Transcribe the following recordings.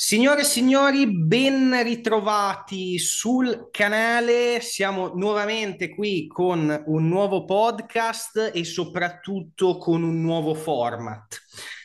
Signore e signori, ben ritrovati sul canale. Siamo nuovamente qui con un nuovo podcast e soprattutto con un nuovo format.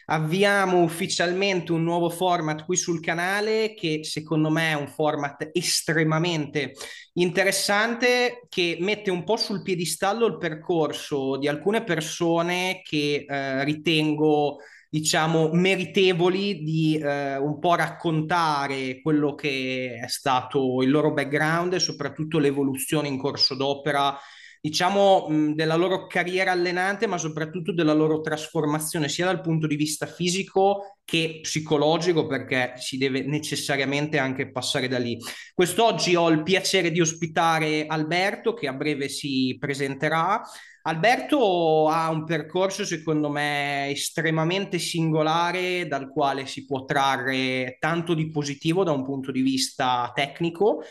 Avviamo ufficialmente un nuovo format qui sul canale che secondo me è un format estremamente interessante che mette un po' sul piedistallo il percorso di alcune persone che eh, ritengo diciamo, meritevoli di eh, un po' raccontare quello che è stato il loro background e soprattutto l'evoluzione in corso d'opera, diciamo, mh, della loro carriera allenante, ma soprattutto della loro trasformazione, sia dal punto di vista fisico che psicologico, perché si deve necessariamente anche passare da lì. Quest'oggi ho il piacere di ospitare Alberto, che a breve si presenterà. Alberto ha un percorso, secondo me, estremamente singolare dal quale si può trarre tanto di positivo da un punto di vista tecnico,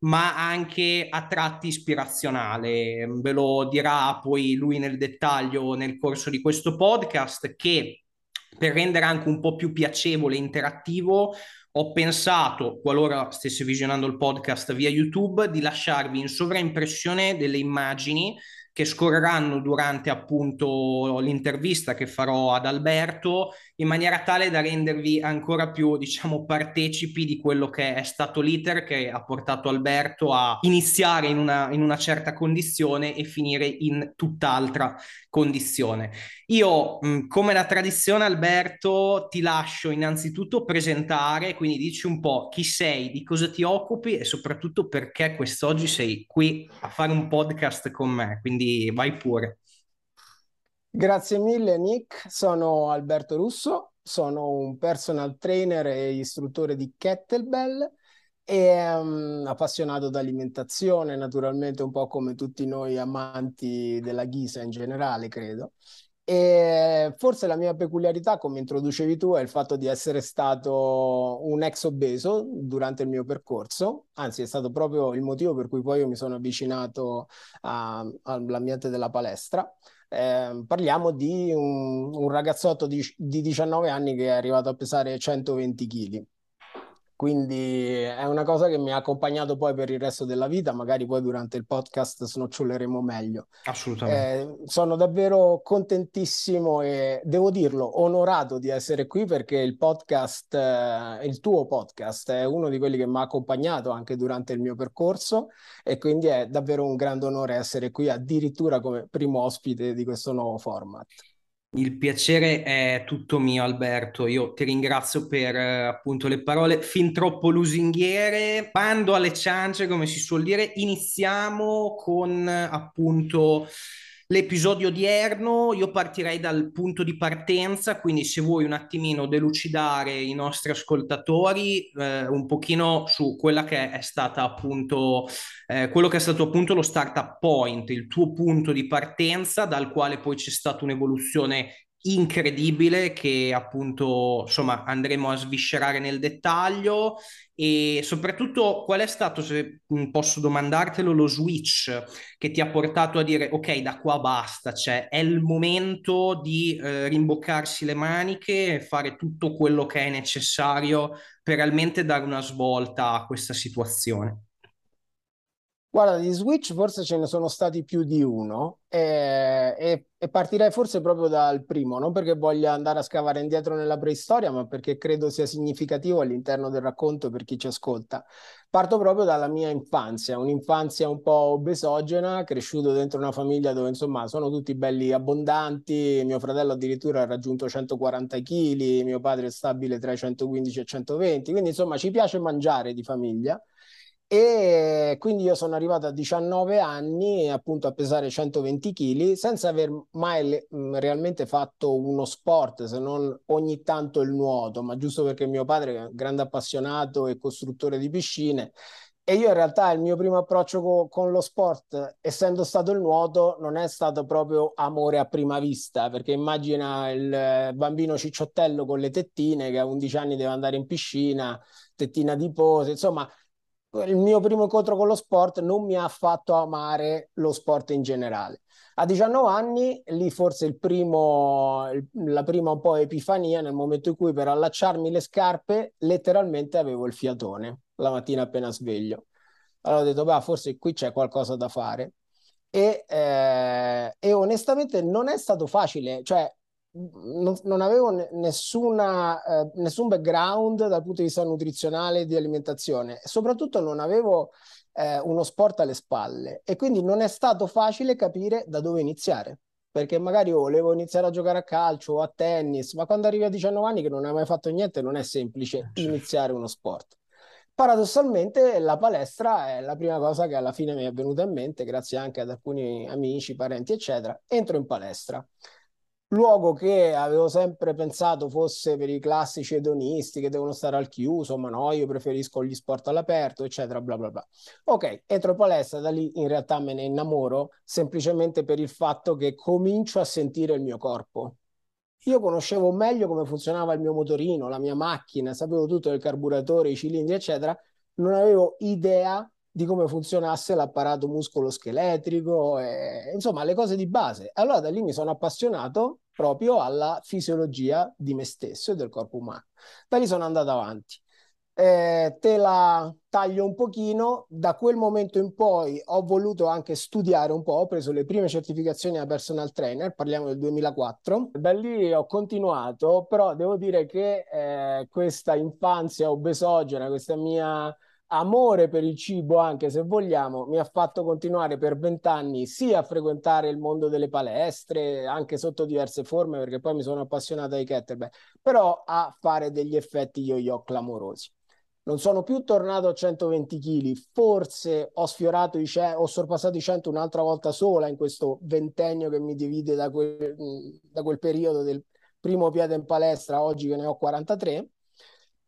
ma anche a tratti ispirazionale. Ve lo dirà poi lui nel dettaglio nel corso di questo podcast che per rendere anche un po' più piacevole e interattivo ho pensato, qualora stesse visionando il podcast via YouTube, di lasciarvi in sovraimpressione delle immagini che scorreranno durante appunto l'intervista che farò ad Alberto in maniera tale da rendervi ancora più diciamo partecipi di quello che è stato l'iter che ha portato Alberto a iniziare in una, in una certa condizione e finire in tutt'altra condizione. Io come la tradizione Alberto ti lascio innanzitutto presentare, quindi dici un po' chi sei, di cosa ti occupi e soprattutto perché quest'oggi sei qui a fare un podcast con me. Quindi vai pure. Grazie mille Nick, sono Alberto Russo, sono un personal trainer e istruttore di kettlebell e um, appassionato d'alimentazione, naturalmente un po' come tutti noi amanti della ghisa in generale, credo. E forse la mia peculiarità, come introducevi tu, è il fatto di essere stato un ex obeso durante il mio percorso, anzi è stato proprio il motivo per cui poi io mi sono avvicinato all'ambiente della palestra. Eh, parliamo di un, un ragazzotto di, di 19 anni che è arrivato a pesare 120 kg quindi è una cosa che mi ha accompagnato poi per il resto della vita, magari poi durante il podcast snoccioleremo meglio. Assolutamente. Eh, sono davvero contentissimo e devo dirlo, onorato di essere qui perché il podcast, eh, il tuo podcast, è uno di quelli che mi ha accompagnato anche durante il mio percorso e quindi è davvero un grande onore essere qui addirittura come primo ospite di questo nuovo format. Il piacere è tutto mio, Alberto. Io ti ringrazio per eh, appunto le parole fin troppo lusinghiere. Bando alle ciance, come si suol dire. Iniziamo con appunto l'episodio odierno. Io partirei dal punto di partenza, quindi se vuoi un attimino delucidare i nostri ascoltatori eh, un pochino su quella che è stata appunto eh, quello che è stato appunto lo startup point, il tuo punto di partenza dal quale poi c'è stata un'evoluzione incredibile che appunto insomma andremo a sviscerare nel dettaglio. E soprattutto qual è stato se posso domandartelo lo switch che ti ha portato a dire ok da qua basta cioè è il momento di eh, rimboccarsi le maniche e fare tutto quello che è necessario per realmente dare una svolta a questa situazione Guarda, di Switch forse ce ne sono stati più di uno e, e, e, partirei forse proprio dal primo, non perché voglia andare a scavare indietro nella preistoria, ma perché credo sia significativo all'interno del racconto per chi ci ascolta. Parto proprio dalla mia infanzia, un'infanzia un po' obesogena, cresciuto dentro una famiglia dove insomma sono tutti belli abbondanti, mio fratello addirittura ha raggiunto 140 kg, mio padre è stabile tra i 115 e i 120, quindi insomma ci piace mangiare di famiglia e quindi io sono arrivato a 19 anni appunto a pesare 120 kg senza aver mai realmente fatto uno sport se non ogni tanto il nuoto ma giusto perché mio padre è un grande appassionato e costruttore di piscine e io in realtà il mio primo approccio co- con lo sport essendo stato il nuoto non è stato proprio amore a prima vista perché immagina il bambino cicciottello con le tettine che a 11 anni deve andare in piscina tettina di pose insomma il mio primo incontro con lo sport non mi ha fatto amare lo sport in generale. A 19 anni, lì forse il primo, la prima un po' epifania nel momento in cui per allacciarmi le scarpe letteralmente avevo il fiatone la mattina appena sveglio. Allora ho detto, beh, forse qui c'è qualcosa da fare. E, eh, e onestamente non è stato facile, cioè non, non avevo nessuna, eh, nessun background dal punto di vista nutrizionale di alimentazione. E soprattutto non avevo eh, uno sport alle spalle. E quindi non è stato facile capire da dove iniziare. Perché magari volevo iniziare a giocare a calcio o a tennis ma quando arrivi a 19 anni che non hai mai fatto niente non è semplice eh, certo. iniziare uno sport. Paradossalmente la palestra è la prima cosa che alla fine mi è venuta in mente grazie anche ad alcuni amici, parenti eccetera. Entro in palestra luogo che avevo sempre pensato fosse per i classici edonisti che devono stare al chiuso, ma no, io preferisco gli sport all'aperto, eccetera, bla bla bla. Ok, entro palestra, da lì in realtà me ne innamoro semplicemente per il fatto che comincio a sentire il mio corpo. Io conoscevo meglio come funzionava il mio motorino, la mia macchina, sapevo tutto del carburatore, i cilindri, eccetera, non avevo idea di come funzionasse l'apparato muscolo-scheletrico, e, insomma le cose di base. Allora da lì mi sono appassionato proprio alla fisiologia di me stesso e del corpo umano. Da lì sono andato avanti. Eh, te la taglio un pochino, da quel momento in poi ho voluto anche studiare un po', ho preso le prime certificazioni da personal trainer, parliamo del 2004, da lì ho continuato, però devo dire che eh, questa infanzia obesogena, questa mia amore per il cibo, anche se vogliamo, mi ha fatto continuare per vent'anni sia a frequentare il mondo delle palestre, anche sotto diverse forme, perché poi mi sono appassionato ai kettlebell, però a fare degli effetti yo-yo clamorosi. Non sono più tornato a 120 kg, forse ho sfiorato i 100, ho sorpassato i 100 un'altra volta sola in questo ventennio che mi divide da quel, da quel periodo del primo piede in palestra, oggi che ne ho 43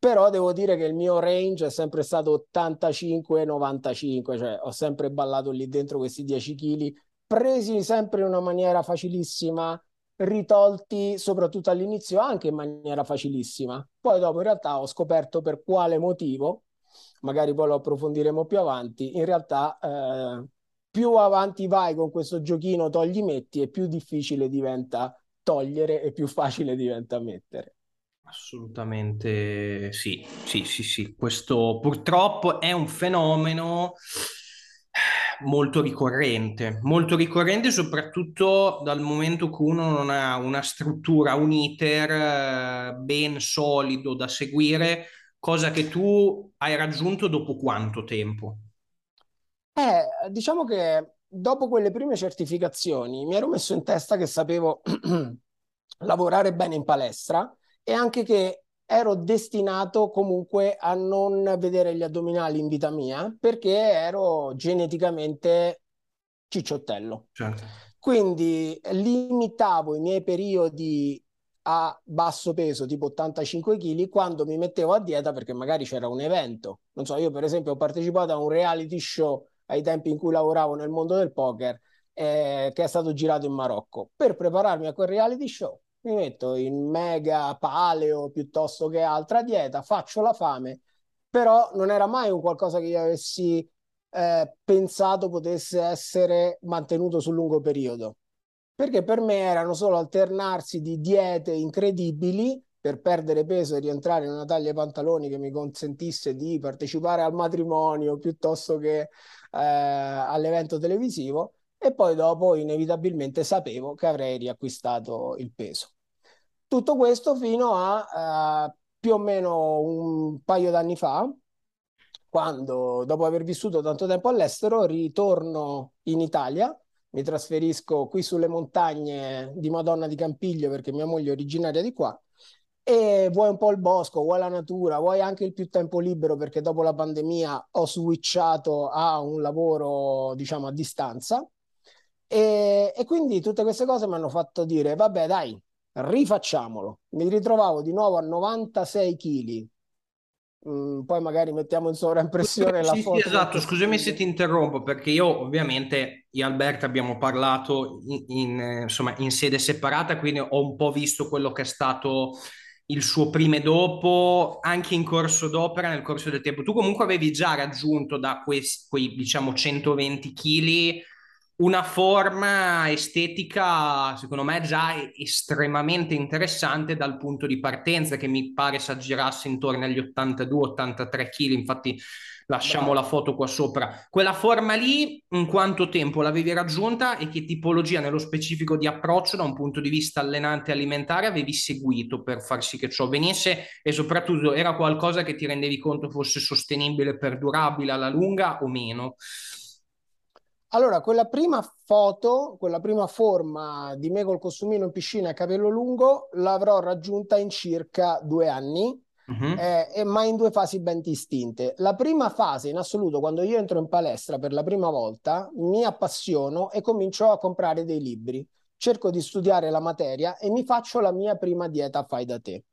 però devo dire che il mio range è sempre stato 85-95, cioè ho sempre ballato lì dentro questi 10 kg, presi sempre in una maniera facilissima, ritolti soprattutto all'inizio anche in maniera facilissima. Poi dopo in realtà ho scoperto per quale motivo, magari poi lo approfondiremo più avanti, in realtà eh, più avanti vai con questo giochino togli metti e più difficile diventa togliere e più facile diventa mettere. Assolutamente sì, sì, sì, sì. Questo purtroppo è un fenomeno molto ricorrente, molto ricorrente soprattutto dal momento che uno non ha una struttura, un iter eh, ben solido da seguire, cosa che tu hai raggiunto dopo quanto tempo? Eh, diciamo che dopo quelle prime certificazioni mi ero messo in testa che sapevo lavorare bene in palestra e anche che ero destinato comunque a non vedere gli addominali in vita mia perché ero geneticamente cicciottello. Certo. Quindi limitavo i miei periodi a basso peso, tipo 85 kg, quando mi mettevo a dieta perché magari c'era un evento. Non so, io per esempio ho partecipato a un reality show ai tempi in cui lavoravo nel mondo del poker eh, che è stato girato in Marocco. Per prepararmi a quel reality show mi metto in mega paleo piuttosto che altra dieta, faccio la fame, però non era mai un qualcosa che io avessi eh, pensato potesse essere mantenuto sul lungo periodo. Perché per me erano solo alternarsi di diete incredibili per perdere peso e rientrare in una taglia di pantaloni che mi consentisse di partecipare al matrimonio piuttosto che eh, all'evento televisivo e poi dopo inevitabilmente sapevo che avrei riacquistato il peso. Tutto questo fino a uh, più o meno un paio d'anni fa, quando dopo aver vissuto tanto tempo all'estero ritorno in Italia, mi trasferisco qui sulle montagne di Madonna di Campiglio perché mia moglie è originaria di qua e vuoi un po' il bosco, vuoi la natura, vuoi anche il più tempo libero perché dopo la pandemia ho switchato a un lavoro diciamo a distanza e, e quindi tutte queste cose mi hanno fatto dire, vabbè dai, rifacciamolo. Mi ritrovavo di nuovo a 96 kg. Mm, poi magari mettiamo in sovraimpressione la foto. Sì, esatto, scusami se ti interrompo perché io ovviamente io e Alberto abbiamo parlato in, in, insomma, in sede separata, quindi ho un po' visto quello che è stato il suo prima e dopo, anche in corso d'opera, nel corso del tempo. Tu comunque avevi già raggiunto da questi, quei, diciamo, 120 kg una forma estetica, secondo me, già estremamente interessante dal punto di partenza, che mi pare si aggirasse intorno agli 82-83 kg. Infatti, lasciamo la foto qua sopra. Quella forma lì, in quanto tempo l'avevi raggiunta e che tipologia nello specifico di approccio da un punto di vista allenante e alimentare avevi seguito per far sì che ciò venisse e soprattutto era qualcosa che ti rendevi conto fosse sostenibile, perdurabile alla lunga o meno? Allora, quella prima foto, quella prima forma di me col costumino in piscina e capello lungo l'avrò raggiunta in circa due anni, uh-huh. eh, ma in due fasi ben distinte. La prima fase in assoluto, quando io entro in palestra per la prima volta, mi appassiono e comincio a comprare dei libri. Cerco di studiare la materia e mi faccio la mia prima dieta fai da te.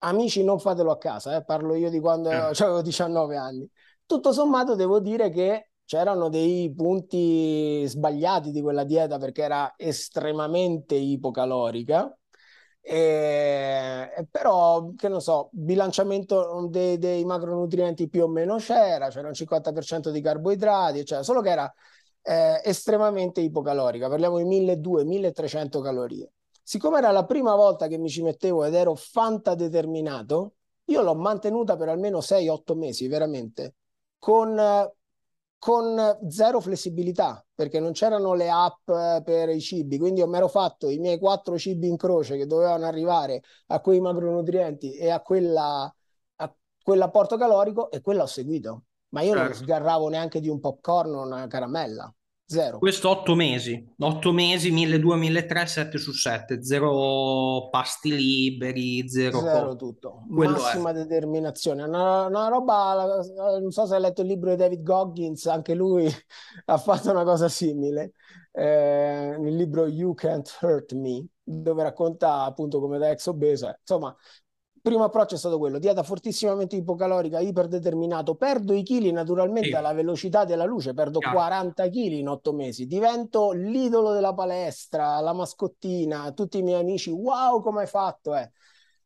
Amici, non fatelo a casa, eh, parlo io di quando eh. avevo 19 anni. Tutto sommato devo dire che c'erano dei punti sbagliati di quella dieta perché era estremamente ipocalorica. E, però, che non so, bilanciamento dei, dei, macronutrienti più o meno c'era, c'era un 50% di carboidrati, cioè, solo che era eh, estremamente ipocalorica, parliamo di 1200-1300 calorie. Siccome era la prima volta che mi ci mettevo ed ero fantadeterminato, io l'ho mantenuta per almeno 6-8 mesi, veramente, con con zero flessibilità perché non c'erano le app eh, per i cibi, quindi mi ero fatto i miei quattro cibi in croce che dovevano arrivare a quei macronutrienti e a, quella, a quell'apporto calorico e quella ho seguito, ma io certo. non sgarravo neanche di un popcorn o una caramella. Zero. Questo otto mesi, otto mesi, 1200-1300, 7 su 7, zero pasti liberi, zero... Zero tutto, Quello massima è. determinazione. Una, una, roba, non so se hai letto il libro di David Goggins, anche lui ha fatto una cosa simile, eh, nel libro You Can't Hurt Me, dove racconta appunto come da ex obeso, insomma primo approccio è stato quello, dieta fortissimamente ipocalorica, iperdeterminato, perdo i chili naturalmente sì. alla velocità della luce, perdo yeah. 40 chili in otto mesi, divento l'idolo della palestra, la mascottina, tutti i miei amici, wow come hai fatto, eh.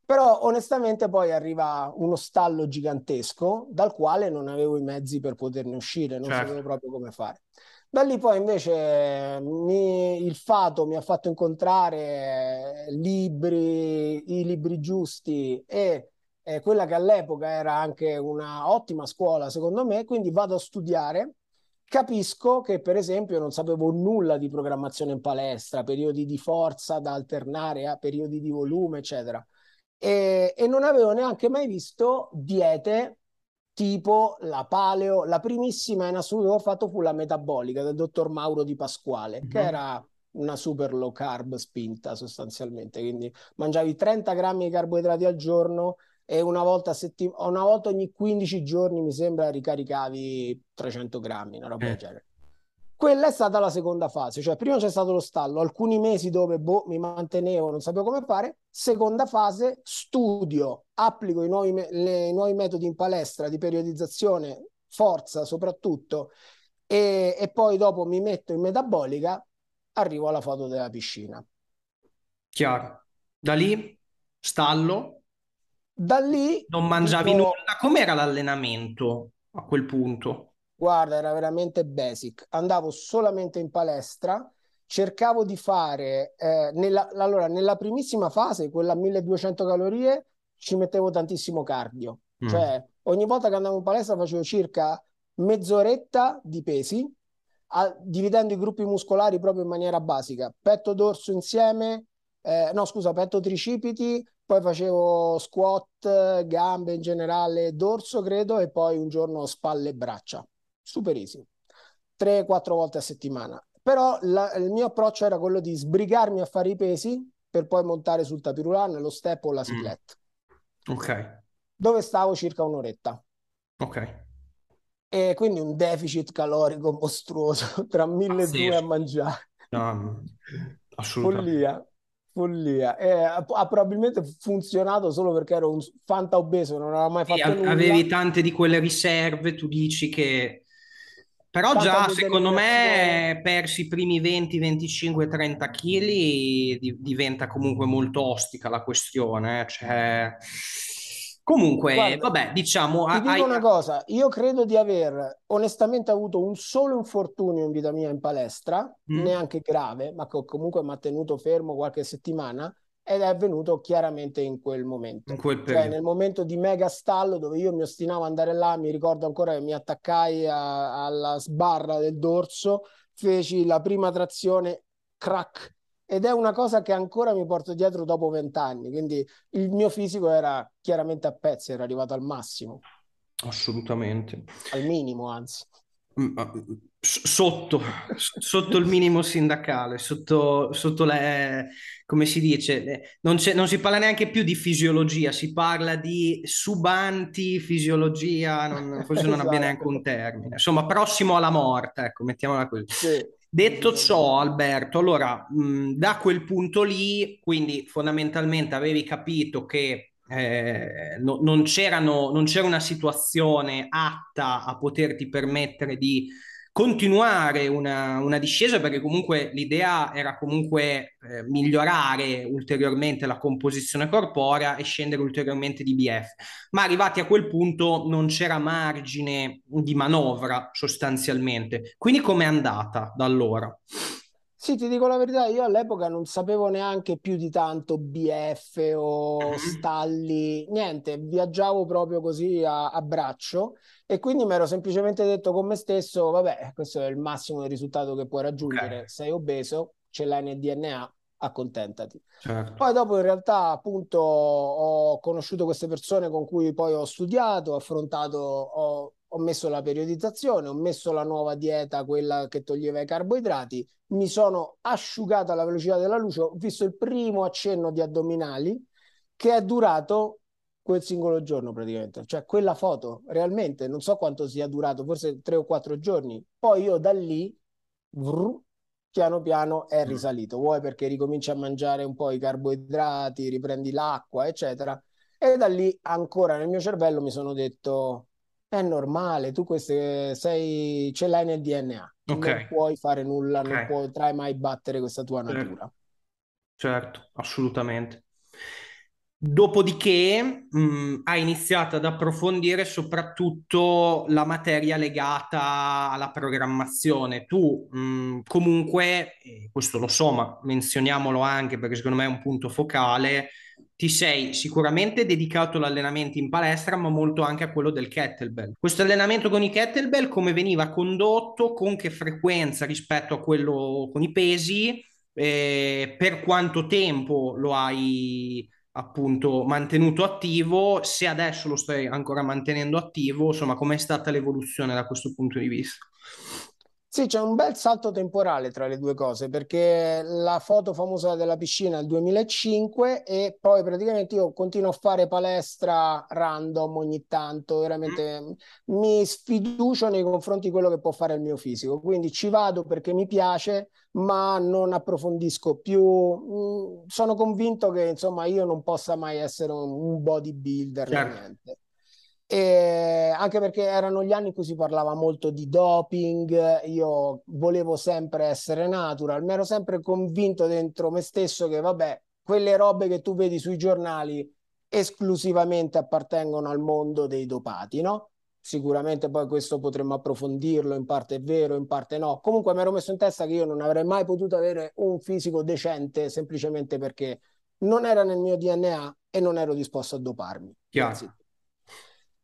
Però onestamente poi arriva uno stallo gigantesco dal quale non avevo i mezzi per poterne uscire, non certo. sapevo proprio come fare. Da lì poi invece mi, il fato mi ha fatto incontrare libri, i libri giusti e eh, quella che all'epoca era anche una ottima scuola secondo me, quindi vado a studiare, capisco che per esempio non sapevo nulla di programmazione in palestra, periodi di forza da alternare a periodi di volume, eccetera. E, e non avevo neanche mai visto diete tipo la paleo, la primissima in assoluto che ho fatto fu la metabolica del dottor Mauro Di Pasquale, mm-hmm. che mhm. era una super low carb spinta sostanzialmente, quindi mangiavi 30 grammi di carboidrati al giorno e una volta, settim- una volta ogni 15 giorni mi sembra ricaricavi 300 grammi, una roba eh. del genere. Quella è stata la seconda fase, cioè prima c'è stato lo stallo, alcuni mesi dove boh, mi mantenevo, non sapevo come fare. Seconda fase, studio, applico i nuovi, le, i nuovi metodi in palestra di periodizzazione, forza soprattutto, e, e poi dopo mi metto in metabolica, arrivo alla foto della piscina. Chiaro. Da lì, stallo. Da lì... Non mangiavi dico... nulla. Com'era l'allenamento a quel punto? Guarda, era veramente basic. Andavo solamente in palestra, cercavo di fare, eh, nella, allora, nella primissima fase, quella a 1200 calorie, ci mettevo tantissimo cardio. Mm. Cioè, ogni volta che andavo in palestra facevo circa mezz'oretta di pesi, a, dividendo i gruppi muscolari proprio in maniera basica. Petto dorso insieme, eh, no scusa, petto tricipiti, poi facevo squat, gambe in generale, dorso credo, e poi un giorno spalle e braccia super easy, 3-4 volte a settimana. Però la, il mio approccio era quello di sbrigarmi a fare i pesi per poi montare sul tapirulan, lo step o la cyclette. Mm. Ok. Dove stavo circa un'oretta. Ok. E quindi un deficit calorico mostruoso tra mille e due a mangiare. No, assolutamente. Follia follia. Eh, ha, ha, probabilmente funzionato solo perché ero un fanta obeso, non aveva mai fatto sì, nulla. Avevi tante di quelle riserve, tu dici che Però già secondo me persi i primi 20, 25, 30 kg diventa comunque molto ostica la questione. Eh. Cioè... Comunque, Guarda, vabbè, diciamo... Ti dico hai... una cosa, io credo di aver onestamente avuto un solo infortunio in vita mia in palestra, mm. neanche grave, ma che comunque mi ha tenuto fermo qualche settimana, ed è avvenuto chiaramente in quel momento. In quel cioè nel momento di mega stallo dove io mi ostinavo ad andare là, mi ricordo ancora che mi attaccai a, alla sbarra del dorso, feci la prima trazione, crack, ed è una cosa che ancora mi porto dietro dopo vent'anni, quindi il mio fisico era chiaramente a pezzi, era arrivato al massimo. Assolutamente. Al minimo, anzi. Mm, sotto, sotto il minimo sindacale, sotto, sotto le, come si dice, non, non, si parla neanche più di fisiologia, si parla di subanti fisiologia, non, forse non esatto. abbia neanche un termine, insomma, prossimo alla morte, ecco, mettiamola così. Sì. Detto ciò, Alberto, allora, mh, da quel punto lì, quindi fondamentalmente avevi capito che eh, no, non, non c'era una situazione atta a poterti permettere di continuare una, una, discesa perché comunque l'idea era comunque eh, migliorare ulteriormente la composizione corporea e scendere ulteriormente di BF ma arrivati a quel punto non c'era margine di manovra sostanzialmente quindi com'è andata da allora? Sì, ti dico la verità, io all'epoca non sapevo neanche più di tanto BF o mm-hmm. stalli, niente, viaggiavo proprio così a, a braccio e quindi mi ero semplicemente detto con me stesso, vabbè, questo è il massimo del risultato che puoi raggiungere, okay. sei obeso, ce l'hai nel DNA, accontentati. Certo. Poi dopo in realtà appunto ho conosciuto queste persone con cui poi ho studiato, ho affrontato, ho ho messo la periodizzazione, ho messo la nuova dieta, quella che toglieva i carboidrati, mi sono asciugato alla velocità della luce, ho visto il primo accenno di addominali che è durato quel singolo giorno praticamente, cioè quella foto realmente non so quanto sia durato, forse tre o quattro giorni. Poi io da lì vrr, piano piano è mm. risalito, vuoi perché ricominci a mangiare un po' i carboidrati, riprendi l'acqua, eccetera. E da lì ancora nel mio cervello mi sono detto è normale, tu queste sei, ce l'hai nel DNA, okay. non puoi fare nulla, okay. non potrai mai battere questa tua certo. natura. Certo, assolutamente. Dopodiché mh, hai iniziato ad approfondire soprattutto la materia legata alla programmazione. Tu mh, comunque, questo lo so, ma menzioniamolo anche perché secondo me è un punto focale, ti sei sicuramente dedicato all'allenamento in palestra, ma molto anche a quello del kettlebell. Questo allenamento con i kettlebell come veniva condotto, con che frequenza rispetto a quello con i pesi, eh, per quanto tempo lo hai appunto mantenuto attivo, se adesso lo stai ancora mantenendo attivo, insomma, com'è stata l'evoluzione da questo punto di vista? Sì, c'è un bel salto temporale tra le due cose, perché la foto famosa della piscina è il 2005 e poi praticamente io continuo a fare palestra random ogni tanto, veramente mm. mi sfiducio nei confronti di quello che può fare il mio fisico, quindi ci vado perché mi piace, ma non approfondisco più. Mm, sono convinto che insomma io non possa mai essere un bodybuilder, certo. niente. E anche perché erano gli anni in cui si parlava molto di doping, io volevo sempre essere natural, mi ero sempre convinto dentro me stesso che vabbè, quelle robe che tu vedi sui giornali esclusivamente appartengono al mondo dei dopati, no? Sicuramente poi questo potremmo approfondirlo, in parte è vero, in parte no. Comunque mi ero messo in testa che io non avrei mai potuto avere un fisico decente semplicemente perché non era nel mio DNA e non ero disposto a doparmi. Chiaro.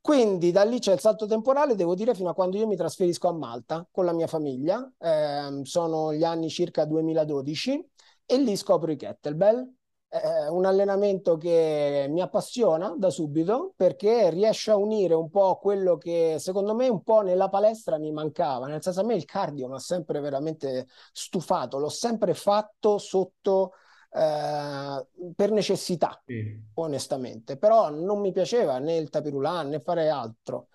Quindi da lì c'è il salto temporale, devo dire, fino a quando io mi trasferisco a Malta con la mia famiglia, eh, sono gli anni circa 2012 e lì scopro i kettlebell, eh, un allenamento che mi appassiona da subito perché riesce a unire un po' quello che secondo me un po' nella palestra mi mancava, nel senso a me il cardio mi ha sempre veramente stufato, l'ho sempre fatto sotto eh, per necessità, sì. onestamente, però non mi piaceva né il tapirulan né fare altro.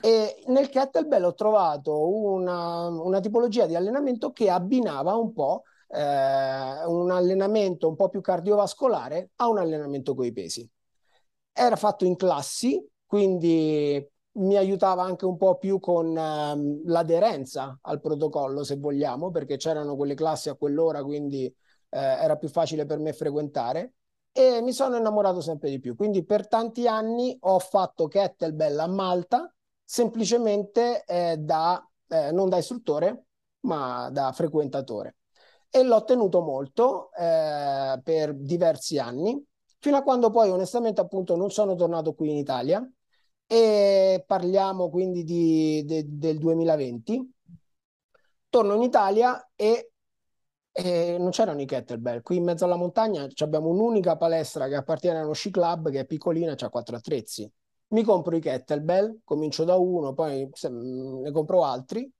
E nel kettlebell ho trovato una, una tipologia di allenamento che abbinava un po' eh, un allenamento un po' più cardiovascolare a un allenamento coi pesi. Era fatto in classi, quindi mi aiutava anche un po' più con um, l'aderenza al protocollo, se vogliamo, perché c'erano quelle classi a quell'ora, quindi eh, era più facile per me frequentare e mi sono innamorato sempre di più. Quindi per tanti anni ho fatto kettlebell a Malta, semplicemente eh, da, eh, non da istruttore, ma da frequentatore. E l'ho tenuto molto eh, per diversi anni, fino a quando poi onestamente appunto non sono tornato qui in Italia e parliamo quindi di, de, del 2020. Torno in Italia e e non c'erano i kettlebell. Qui in mezzo alla montagna abbiamo un'unica palestra che appartiene a uno sci club che è piccolina ha quattro attrezzi. Mi compro i kettlebell, comincio da uno, poi mm, ne compro altri.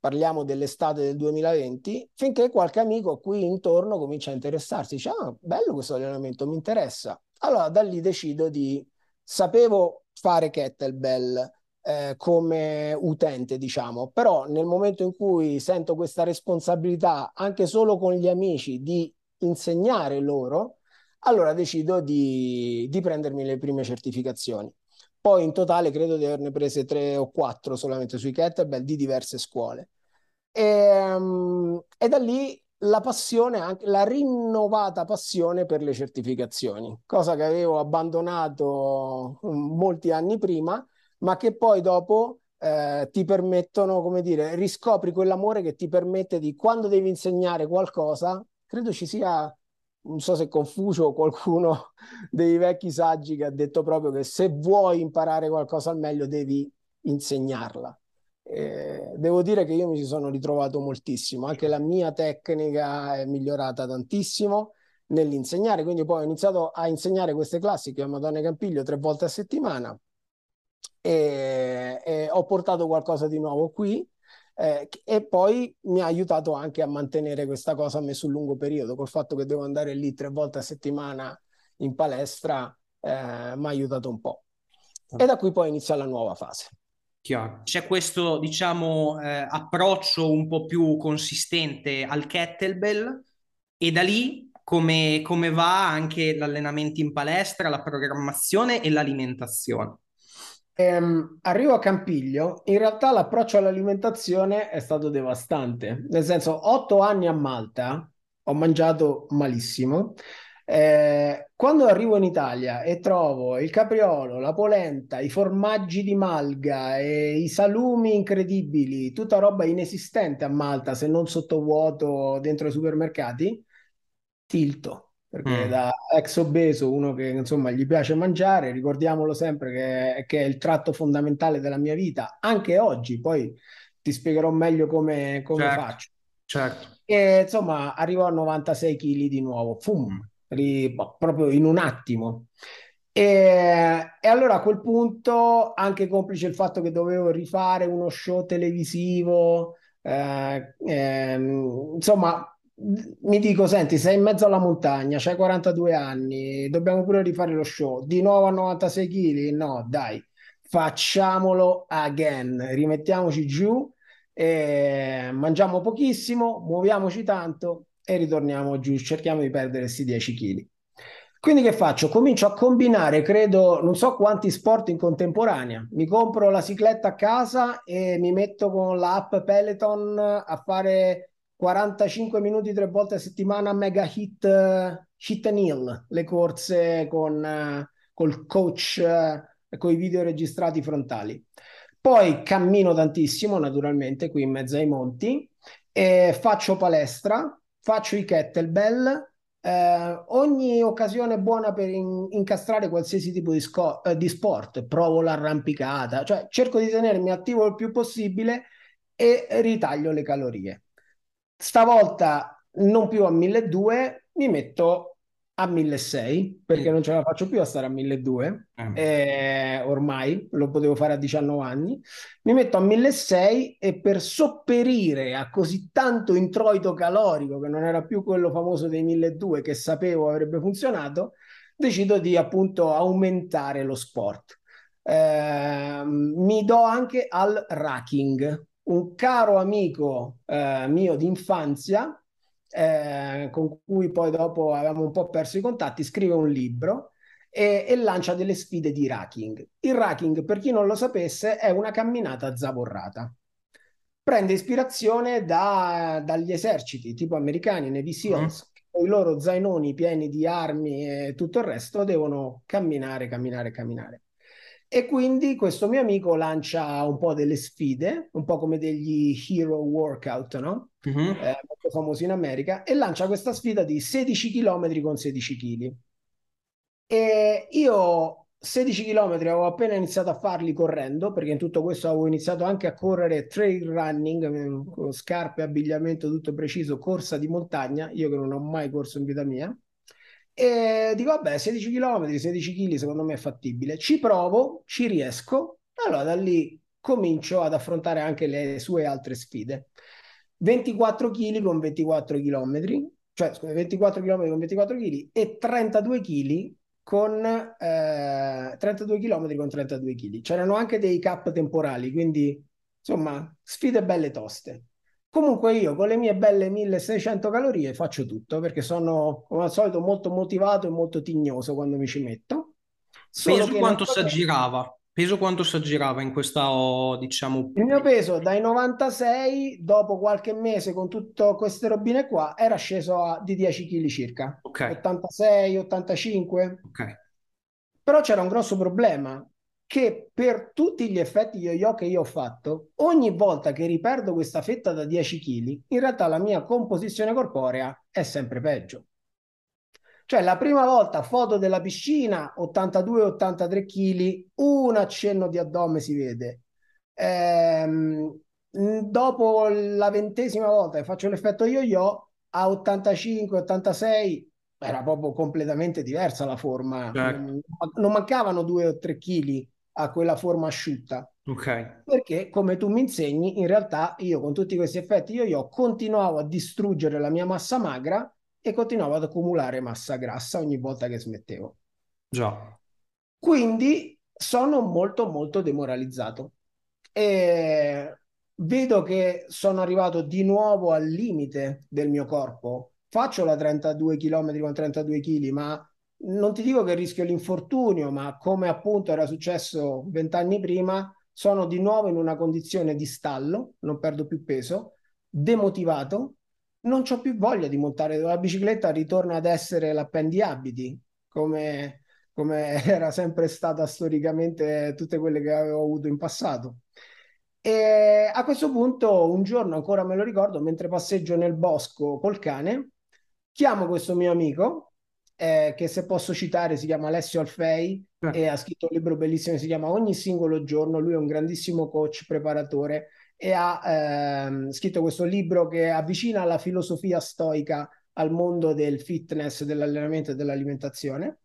Parliamo dell'estate del 2020, finché qualche amico qui intorno comincia a interessarsi. Dice: Ah, bello questo allenamento, mi interessa. Allora da lì decido di. Sapevo fare kettlebell, eh, come utente, diciamo, però nel momento in cui sento questa responsabilità anche solo con gli amici di insegnare loro, allora decido di, di prendermi le prime certificazioni. Poi in totale credo di averne prese tre o quattro solamente sui kettlebell di diverse scuole. E, um, e da lì la passione, anche la rinnovata passione per le certificazioni, cosa che avevo abbandonato mm, molti anni prima ma che poi dopo eh, ti permettono, come dire, riscopri quell'amore che ti permette di, quando devi insegnare qualcosa, credo ci sia, non so se Confucio o qualcuno dei vecchi saggi che ha detto proprio che se vuoi imparare qualcosa al meglio devi insegnarla. Eh, devo dire che io mi ci sono ritrovato moltissimo, anche la mia tecnica è migliorata tantissimo nell'insegnare, quindi poi ho iniziato a insegnare queste classi che a Madonna Campiglio tre volte a settimana e, e ho portato qualcosa di nuovo qui eh, e poi mi ha aiutato anche a mantenere questa cosa a me sul lungo periodo, col fatto che devo andare lì tre volte a settimana in palestra, eh, mi ha aiutato un po'. E da qui poi inizia la nuova fase. Chiaro. C'è questo, diciamo, eh, approccio un po' più consistente al kettlebell e da lì come, come va anche l'allenamento in palestra, la programmazione e l'alimentazione. Ehm, arrivo a Campiglio, in realtà l'approccio all'alimentazione è stato devastante, nel senso otto anni a Malta ho mangiato malissimo. Eh, quando arrivo in Italia e trovo il capriolo, la polenta, i formaggi di malga e i salumi incredibili, tutta roba inesistente a Malta se non sottovuoto dentro i supermercati, tilto perché mm. da ex obeso, uno che insomma gli piace mangiare, ricordiamolo sempre che, che, è il tratto fondamentale della mia vita, anche oggi, poi ti spiegherò meglio come, come certo, faccio. Certo. E insomma arrivo a 96 kg di nuovo, fum, mm. ri, boh, proprio in un attimo. E, e, allora a quel punto, anche complice il fatto che dovevo rifare uno show televisivo, eh, eh, insomma mi dico, senti, sei in mezzo alla montagna, c'hai 42 anni, dobbiamo pure rifare lo show, di nuovo a 96 kg? No, dai, facciamolo again, rimettiamoci giù, eh, mangiamo pochissimo, muoviamoci tanto e ritorniamo giù, cerchiamo di perdere questi 10 kg. Quindi che faccio? Comincio a combinare, credo, non so quanti sport in contemporanea. Mi compro la cicletta a casa e mi metto con l'app Peloton a fare 45 minuti tre volte a settimana mega hit, uh, hit and heal, le corse con uh, col coach uh, con i video registrati frontali. Poi cammino tantissimo, naturalmente, qui in mezzo ai monti, faccio palestra, faccio i kettlebell. Eh, ogni occasione buona per in- incastrare qualsiasi tipo di, sco- eh, di sport, provo l'arrampicata, cioè cerco di tenermi attivo il più possibile e ritaglio le calorie stavolta non più a 1200, mi metto a 1600 perché mm. non ce la faccio più a stare a 1200 mm. eh, ormai lo potevo fare a 19 anni mi metto a 1600 e per sopperire a così tanto introito calorico che non era più quello famoso dei 1200 che sapevo avrebbe funzionato decido di appunto aumentare lo sport eh, mi do anche al racking un caro amico eh, mio di infanzia, eh, con cui poi dopo avevamo un po' perso i contatti, scrive un libro e, e, lancia delle sfide di racking. Il racking, per chi non lo sapesse, è una camminata zavorrata. Prende ispirazione da, dagli eserciti, tipo americani, Navy SEALs, mm. con i loro zainoni pieni di armi e tutto il resto devono camminare, camminare, camminare. E quindi questo mio amico lancia un po' delle sfide, un po' come degli hero workout, no? Mm-hmm. Eh, molto famosi in America, e lancia questa sfida di 16 km con 16 kg. E io 16 km avevo appena iniziato a farli correndo, perché in tutto questo avevo iniziato anche a correre trail running, eh, con scarpe, abbigliamento tutto preciso, corsa di montagna, io che non ho mai corso in vita mia. E dico, vabbè, 16 km, 16 kg secondo me è fattibile. Ci provo, ci riesco. Allora da lì comincio ad affrontare anche le sue altre sfide. 24 kg con 24 km, cioè 24 km con 24 kg e 32 kg con eh, 32 km con 32 kg. C'erano anche dei cap temporali, quindi insomma, sfide belle toste. Comunque io con le mie belle 1600 calorie faccio tutto perché sono come al solito molto motivato e molto tignoso quando mi ci metto. Peso quanto si aggirava? Peso quanto si aggirava in questa, diciamo... Il mio peso dai 96, dopo qualche mese con tutte queste robine qua, era sceso a, di 10 kg circa. Okay. 86, 85. Ok. Però c'era un grosso problema, che per tutti gli effetti yo-yo che io ho fatto, ogni volta che riperdo questa fetta da 10 kg, in realtà la mia composizione corporea è sempre peggio. Cioè, la prima volta, foto della piscina, 82-83 kg, un accenno di addome si vede. Ehm, dopo la ventesima volta che faccio l'effetto yo-yo, a 85-86 era proprio completamente diversa la forma. Certo. Non, mancavano 2 o 3 kg a quella forma asciutta. Ok. Perché, come tu mi insegni, in realtà io con tutti questi effetti yo-yo continuavo a distruggere la mia massa magra e continuavo ad accumulare massa grassa ogni volta che smettevo. Già. Quindi sono molto molto demoralizzato e vedo che sono arrivato di nuovo al limite del mio corpo. Faccio la 32 km con 32 kg, ma non ti dico che rischio l'infortunio, ma come appunto era successo vent'anni prima, sono di nuovo in una condizione di stallo, non perdo più peso, demotivato non ho più voglia di montare la bicicletta, ritorna ad essere l'appendiabiti, come, come era sempre stata storicamente tutte quelle che avevo avuto in passato. E a questo punto, un giorno ancora me lo ricordo, mentre passeggio nel bosco col cane, chiamo questo mio amico, eh, che se posso citare si chiama Alessio Alfei eh. e ha scritto un libro bellissimo che si chiama Ogni singolo giorno. Lui è un grandissimo coach, preparatore e ha ehm, scritto questo libro che avvicina la filosofia stoica al mondo del fitness, dell'allenamento e dell'alimentazione.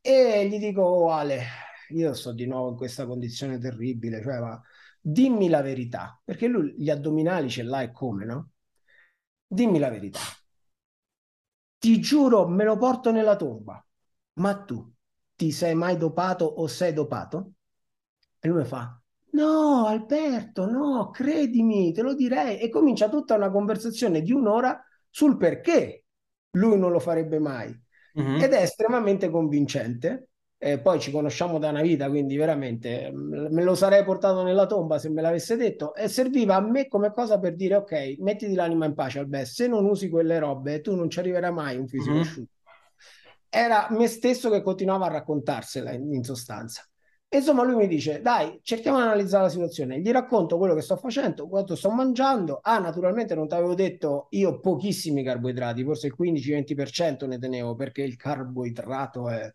E gli dico, oh, Ale, io sto di nuovo in questa condizione terribile, cioè, ma dimmi la verità, perché lui gli addominali ce l'ha e come, no? Dimmi la verità. Ti giuro, me lo porto nella tomba. Ma tu ti sei mai dopato o sei dopato? E lui mi fa, No, Alberto, no, credimi, te lo direi. E comincia tutta una conversazione di un'ora sul perché lui non lo farebbe mai. Mm-hmm. Ed è estremamente convincente. Eh, poi ci conosciamo da una vita, quindi veramente mm, me lo sarei portato nella tomba se me l'avesse detto. E serviva a me come cosa per dire: Ok, mettiti l'anima in pace, Alberto. Se non usi quelle robe, tu non ci arriverai mai un fisico mm-hmm. asciutto. Era me stesso che continuava a raccontarsela in, in sostanza. Insomma, lui mi dice: Dai, cerchiamo di analizzare la situazione. Gli racconto quello che sto facendo, quanto sto mangiando. Ah, naturalmente non ti avevo detto io pochissimi carboidrati, forse il 15-20% ne tenevo perché il carboidrato è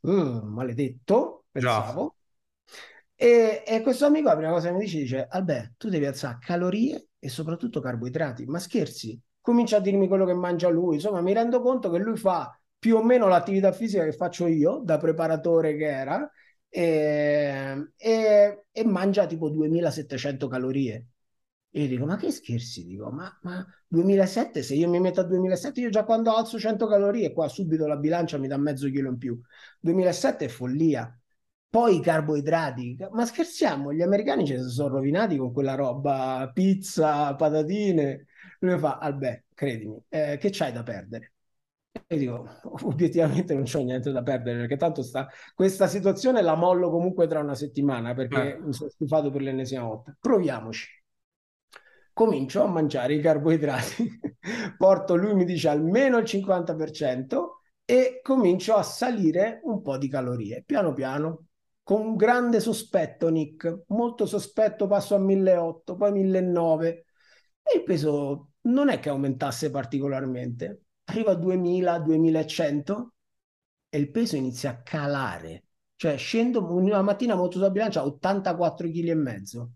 uh, maledetto, pensavo. E, e, questo amico la prima cosa che mi dice dice: Vabbè, tu devi alzare calorie e soprattutto carboidrati. Ma scherzi? Comincia a dirmi quello che mangia lui. Insomma, mi rendo conto che lui fa più o meno l'attività fisica che faccio io, da preparatore che era e, e, e mangia tipo 2700 calorie. E io dico, ma che scherzi? Dico, ma, ma 2007, se io mi metto a 2007, io già quando alzo 100 calorie, qua subito la bilancia mi dà mezzo chilo in più. 2007 è follia. Poi i carboidrati, ma scherziamo, gli americani ci sono rovinati con quella roba, pizza, patatine. Lui fa, vabbè, credimi, eh, che c'hai da perdere? E dico, obiettivamente non c'ho niente da perdere perché tanto sta, questa situazione la mollo comunque tra una settimana perché eh. mi sono stufato per l'ennesima volta. Proviamoci. Comincio a mangiare i carboidrati, porto lui mi dice almeno il 50% e comincio a salire un po' di calorie, piano piano, con un grande sospetto, Nick, molto sospetto, passo a 1800, poi 1900 e il peso non è che aumentasse particolarmente arrivo a 2000, 2100 e il peso inizia a calare. Cioè scendo una mattina molto sulla bilancia a 84 kg e mezzo.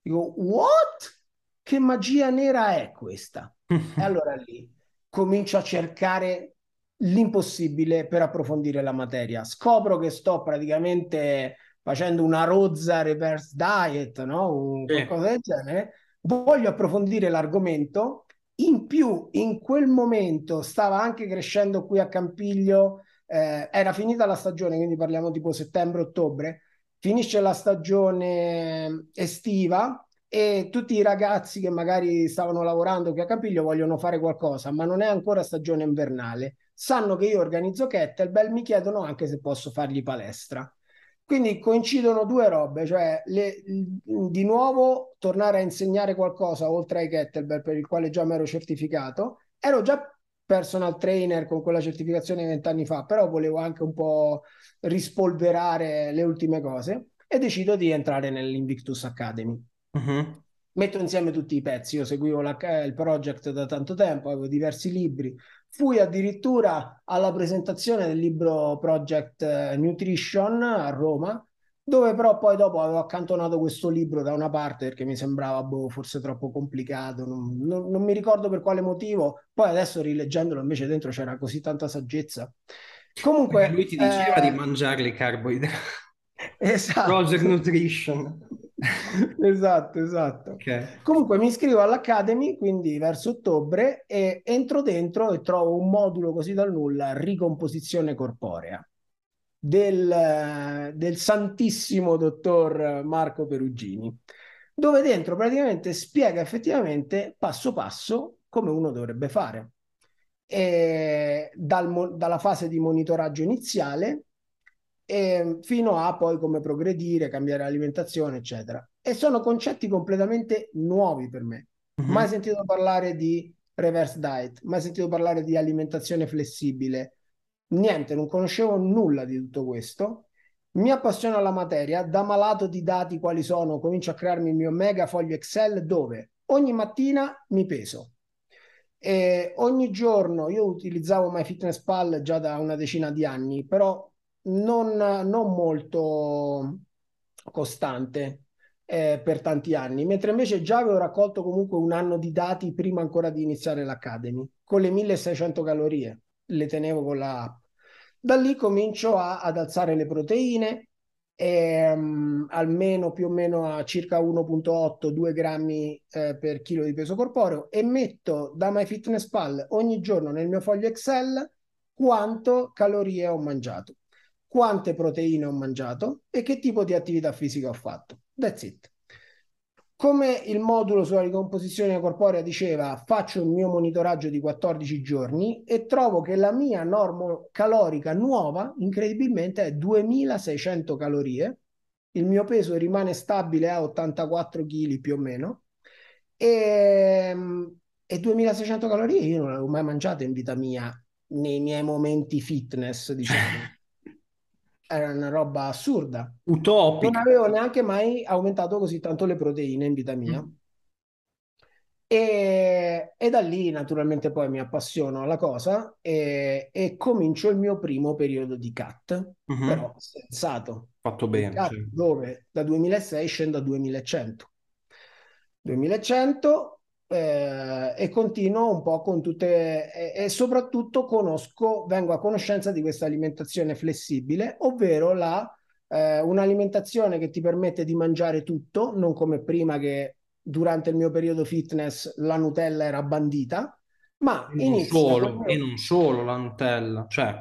Dico, what? Che magia nera è questa? e allora lì comincio a cercare l'impossibile per approfondire la materia. Scopro che sto praticamente facendo una rozza reverse diet, no? Un, qualcosa del genere. Voglio approfondire l'argomento in più, in quel momento stava anche crescendo qui a Campiglio, eh, era finita la stagione, quindi parliamo tipo settembre-ottobre, finisce la stagione estiva e tutti i ragazzi che magari stavano lavorando qui a Campiglio vogliono fare qualcosa, ma non è ancora stagione invernale. Sanno che io organizzo kettlebell, mi chiedono anche se posso fargli palestra. Quindi coincidono due robe, cioè le, di nuovo tornare a insegnare qualcosa oltre ai kettlebell per il quale già mi ero certificato. Ero già personal trainer con quella certificazione vent'anni fa, però volevo anche un po' rispolverare le ultime cose e decido di entrare nell'Invictus Academy. Uh-huh metto insieme tutti i pezzi. Io seguivo la, il project da tanto tempo, avevo diversi libri. Fui addirittura alla presentazione del libro Project eh, Nutrition a Roma, dove però poi dopo avevo accantonato questo libro da una parte perché mi sembrava boh, forse troppo complicato, non, non, non, mi ricordo per quale motivo, poi adesso rileggendolo invece dentro c'era così tanta saggezza. Comunque... Lui ti diceva eh... di mangiare i carboidrati. Esatto. Project Nutrition. esatto, esatto. Okay. Comunque mi iscrivo all'Academy, quindi verso ottobre, e entro dentro e trovo un modulo così dal nulla, ricomposizione corporea, del, del santissimo dottor Marco Perugini, dove dentro praticamente spiega effettivamente passo passo come uno dovrebbe fare. Dal, dalla fase di monitoraggio iniziale e fino a poi come progredire, cambiare l'alimentazione, eccetera. E sono concetti completamente nuovi per me. Mm-hmm. Mai sentito parlare di reverse diet, mai sentito parlare di alimentazione flessibile, niente, non conoscevo nulla di tutto questo. Mi appassiona la materia, da malato di dati quali sono, comincio a crearmi il mio mega foglio Excel dove ogni mattina mi peso. E ogni giorno io utilizzavo MyFitnessPal già da una decina di anni, però non, non molto costante eh, per tanti anni, mentre invece già avevo raccolto comunque un anno di dati prima ancora di iniziare l'Academy, con le 1600 calorie, le tenevo con la app. Da lì comincio a, ad alzare le proteine, ehm, almeno più o meno a circa 1.8-2 grammi eh, per chilo di peso corporeo e metto da MyFitnessPal ogni giorno nel mio foglio Excel quanto calorie ho mangiato quante proteine ho mangiato e che tipo di attività fisica ho fatto. That's it. Come il modulo sulla ricomposizione corporea diceva, faccio il mio monitoraggio di 14 giorni e trovo che la mia norma calorica nuova, incredibilmente, è 2600 calorie. Il mio peso rimane stabile a 84 kg più o meno. E, e 2600 calorie io non le avevo mai mangiate in vita mia nei miei momenti fitness, diciamo. era una roba assurda. Utopica. Non avevo neanche mai aumentato così tanto le proteine in vita mia. Mm. E, e, da lì naturalmente poi mi appassiono alla cosa e, e comincio il mio primo periodo di CAT, mm-hmm. però sensato. Fatto bene. CAT, sì. Dove da 2006 scendo a 2100. 2100 eh, e continuo un po' con tutte e, e, soprattutto conosco, vengo a conoscenza di questa alimentazione flessibile, ovvero la, eh, un'alimentazione che ti permette di mangiare tutto, non come prima che durante il mio periodo fitness la Nutella era bandita, ma e non solo, e non solo la Nutella, cioè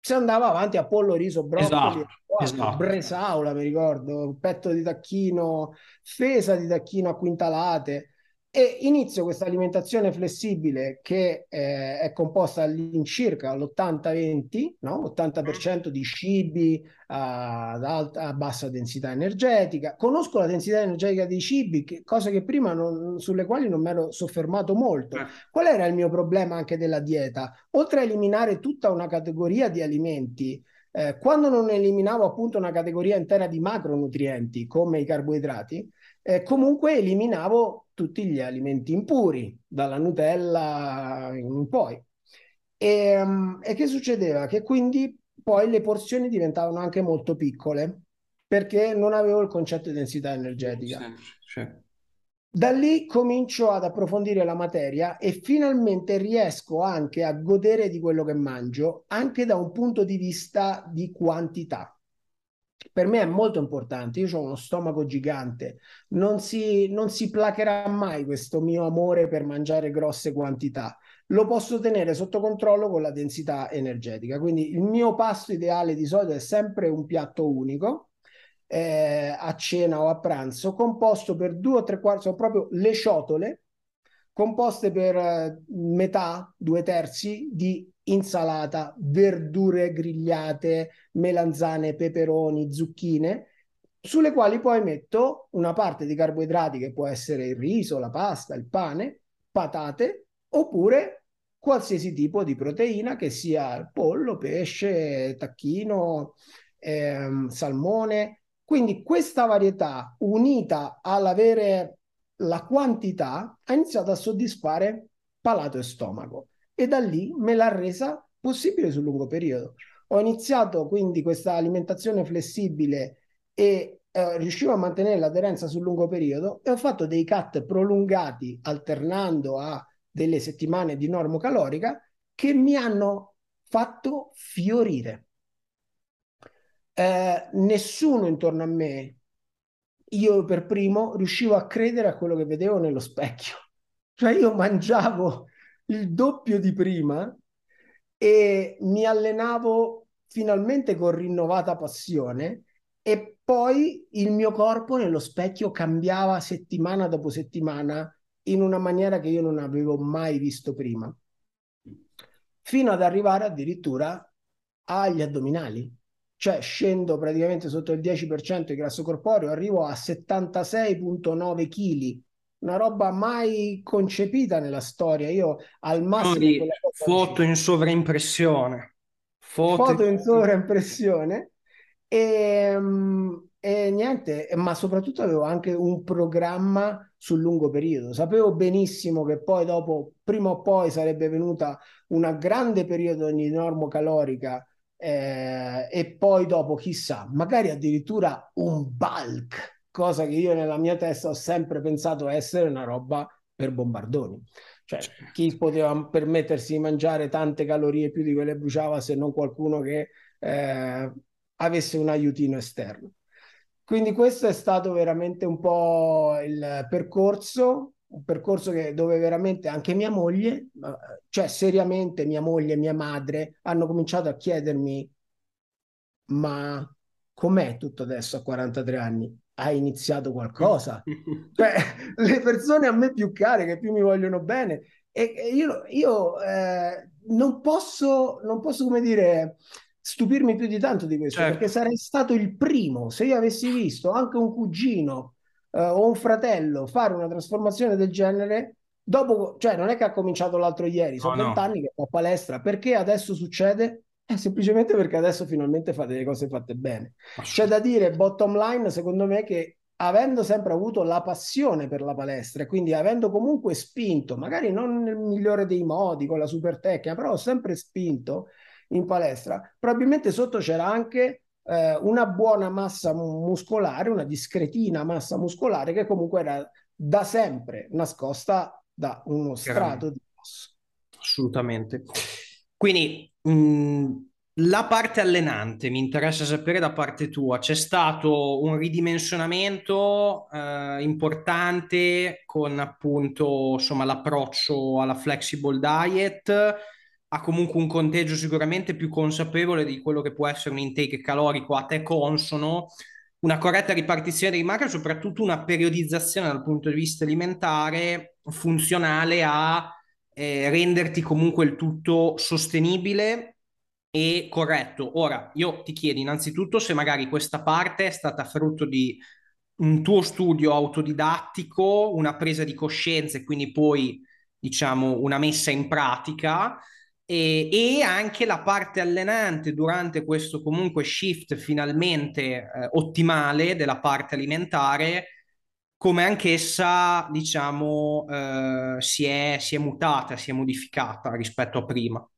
si andava avanti a pollo, riso, broccoli, esatto, esatto. bresaola, mi ricordo, petto di tacchino, fesa di tacchino a quintalate. e inizio questa alimentazione flessibile che eh, è composta all'incirca all'80-20, no? 80% di cibi ad alta, a bassa densità energetica. Conosco la densità energetica dei cibi, che, cose che prima non, sulle quali non mi ero soffermato molto. Eh. Qual era il mio problema anche della dieta? Oltre a eliminare tutta una categoria di alimenti, eh, quando non eliminavo appunto una categoria intera di macronutrienti come i carboidrati, eh, comunque eliminavo tutti gli alimenti impuri, dalla Nutella in poi. E, um, e che succedeva? Che quindi poi le porzioni diventavano anche molto piccole perché non avevo il concetto di densità energetica. Sì, sì. Da lì comincio ad approfondire la materia e finalmente riesco anche a godere di quello che mangio, anche da un punto di vista di quantità per me è molto importante. Io ho uno stomaco gigante, non si, non si placherà mai questo mio amore per mangiare grosse quantità. Lo posso tenere sotto controllo con la densità energetica. Quindi il mio pasto ideale di solito è sempre un piatto unico. Eh, a cena o a pranzo, composto per due o tre quarti, sono proprio le ciotole, composte per eh, metà, due terzi di insalata, verdure grigliate, melanzane, peperoni, zucchine, sulle quali poi metto una parte di carboidrati che può essere il riso, la pasta, il pane, patate, oppure qualsiasi tipo di proteina che sia pollo, pesce, tacchino, ehm, salmone. Quindi questa varietà unita all'avere la quantità ha iniziato a soddisfare palato e stomaco e da lì me l'ha resa possibile sul lungo periodo. Ho iniziato quindi questa alimentazione flessibile e eh, riuscivo a mantenere l'aderenza sul lungo periodo e ho fatto dei cut prolungati alternando a delle settimane di normocalorica che mi hanno fatto fiorire. Eh, nessuno intorno a me, io per primo, riuscivo a credere a quello che vedevo nello specchio. Cioè io mangiavo il doppio di prima e mi allenavo finalmente con rinnovata passione e poi il mio corpo nello specchio cambiava settimana dopo settimana in una maniera che io non avevo mai visto prima, fino ad arrivare addirittura agli addominali. Cioè scendo praticamente sotto il 10% di grasso corporeo, arrivo a 76,9 kg una roba mai concepita nella storia. Io al massimo foto in sovraimpressione. Foto, foto in sovraimpressione e, ehm, e niente, ma soprattutto avevo anche un programma sul lungo periodo. Sapevo benissimo che poi dopo, prima o poi, sarebbe venuta una grande periodo di normocalorica eh, e poi dopo, chissà, magari addirittura un bulk cosa che io nella mia testa ho sempre pensato essere una roba per bombardoni. Cioè, chi poteva permettersi di mangiare tante calorie più di quelle bruciava se non qualcuno che eh, avesse un aiutino esterno. Quindi questo è stato veramente un po' il percorso, un percorso che, dove veramente anche mia moglie, cioè seriamente mia moglie e mia madre hanno cominciato a chiedermi ma com'è tutto adesso a 43 anni? hai iniziato qualcosa. cioè, le persone a me più care, che più mi vogliono bene, e, e io, io eh, non posso, non posso, come dire, stupirmi più di tanto di questo, certo. perché sarei stato il primo, se io avessi visto anche un cugino eh, o un fratello fare una trasformazione del genere, dopo, cioè non è che ha cominciato l'altro ieri, sono vent'anni no. che fa palestra, perché adesso succede? È semplicemente perché adesso finalmente fate le cose fatte bene. C'è da dire, bottom line, secondo me, che avendo sempre avuto la passione per la palestra e quindi avendo comunque spinto, magari non nel migliore dei modi, con la super tecnica, però ho sempre spinto in palestra, probabilmente sotto c'era anche eh, una buona massa muscolare, una discretina massa muscolare che comunque era da sempre nascosta da uno strato di osso. Assolutamente. Quindi mh, mm, la parte allenante mi interessa sapere da parte tua, c'è stato un ridimensionamento eh, importante con appunto insomma l'approccio alla flexible diet, ha comunque un conteggio sicuramente più consapevole di quello che può essere un intake calorico a te consono, una corretta ripartizione dei macro, soprattutto una periodizzazione dal punto di vista alimentare funzionale a eh, renderti comunque il tutto sostenibile e corretto. Ora, io ti chiedo innanzitutto se magari questa parte è stata frutto di un tuo studio autodidattico, una presa di coscienza e quindi poi, diciamo, una messa in pratica e, e anche la parte allenante durante questo comunque shift finalmente eh, ottimale della parte alimentare come anch'essa, diciamo, eh, si, è, si è mutata, si è modificata rispetto a prima.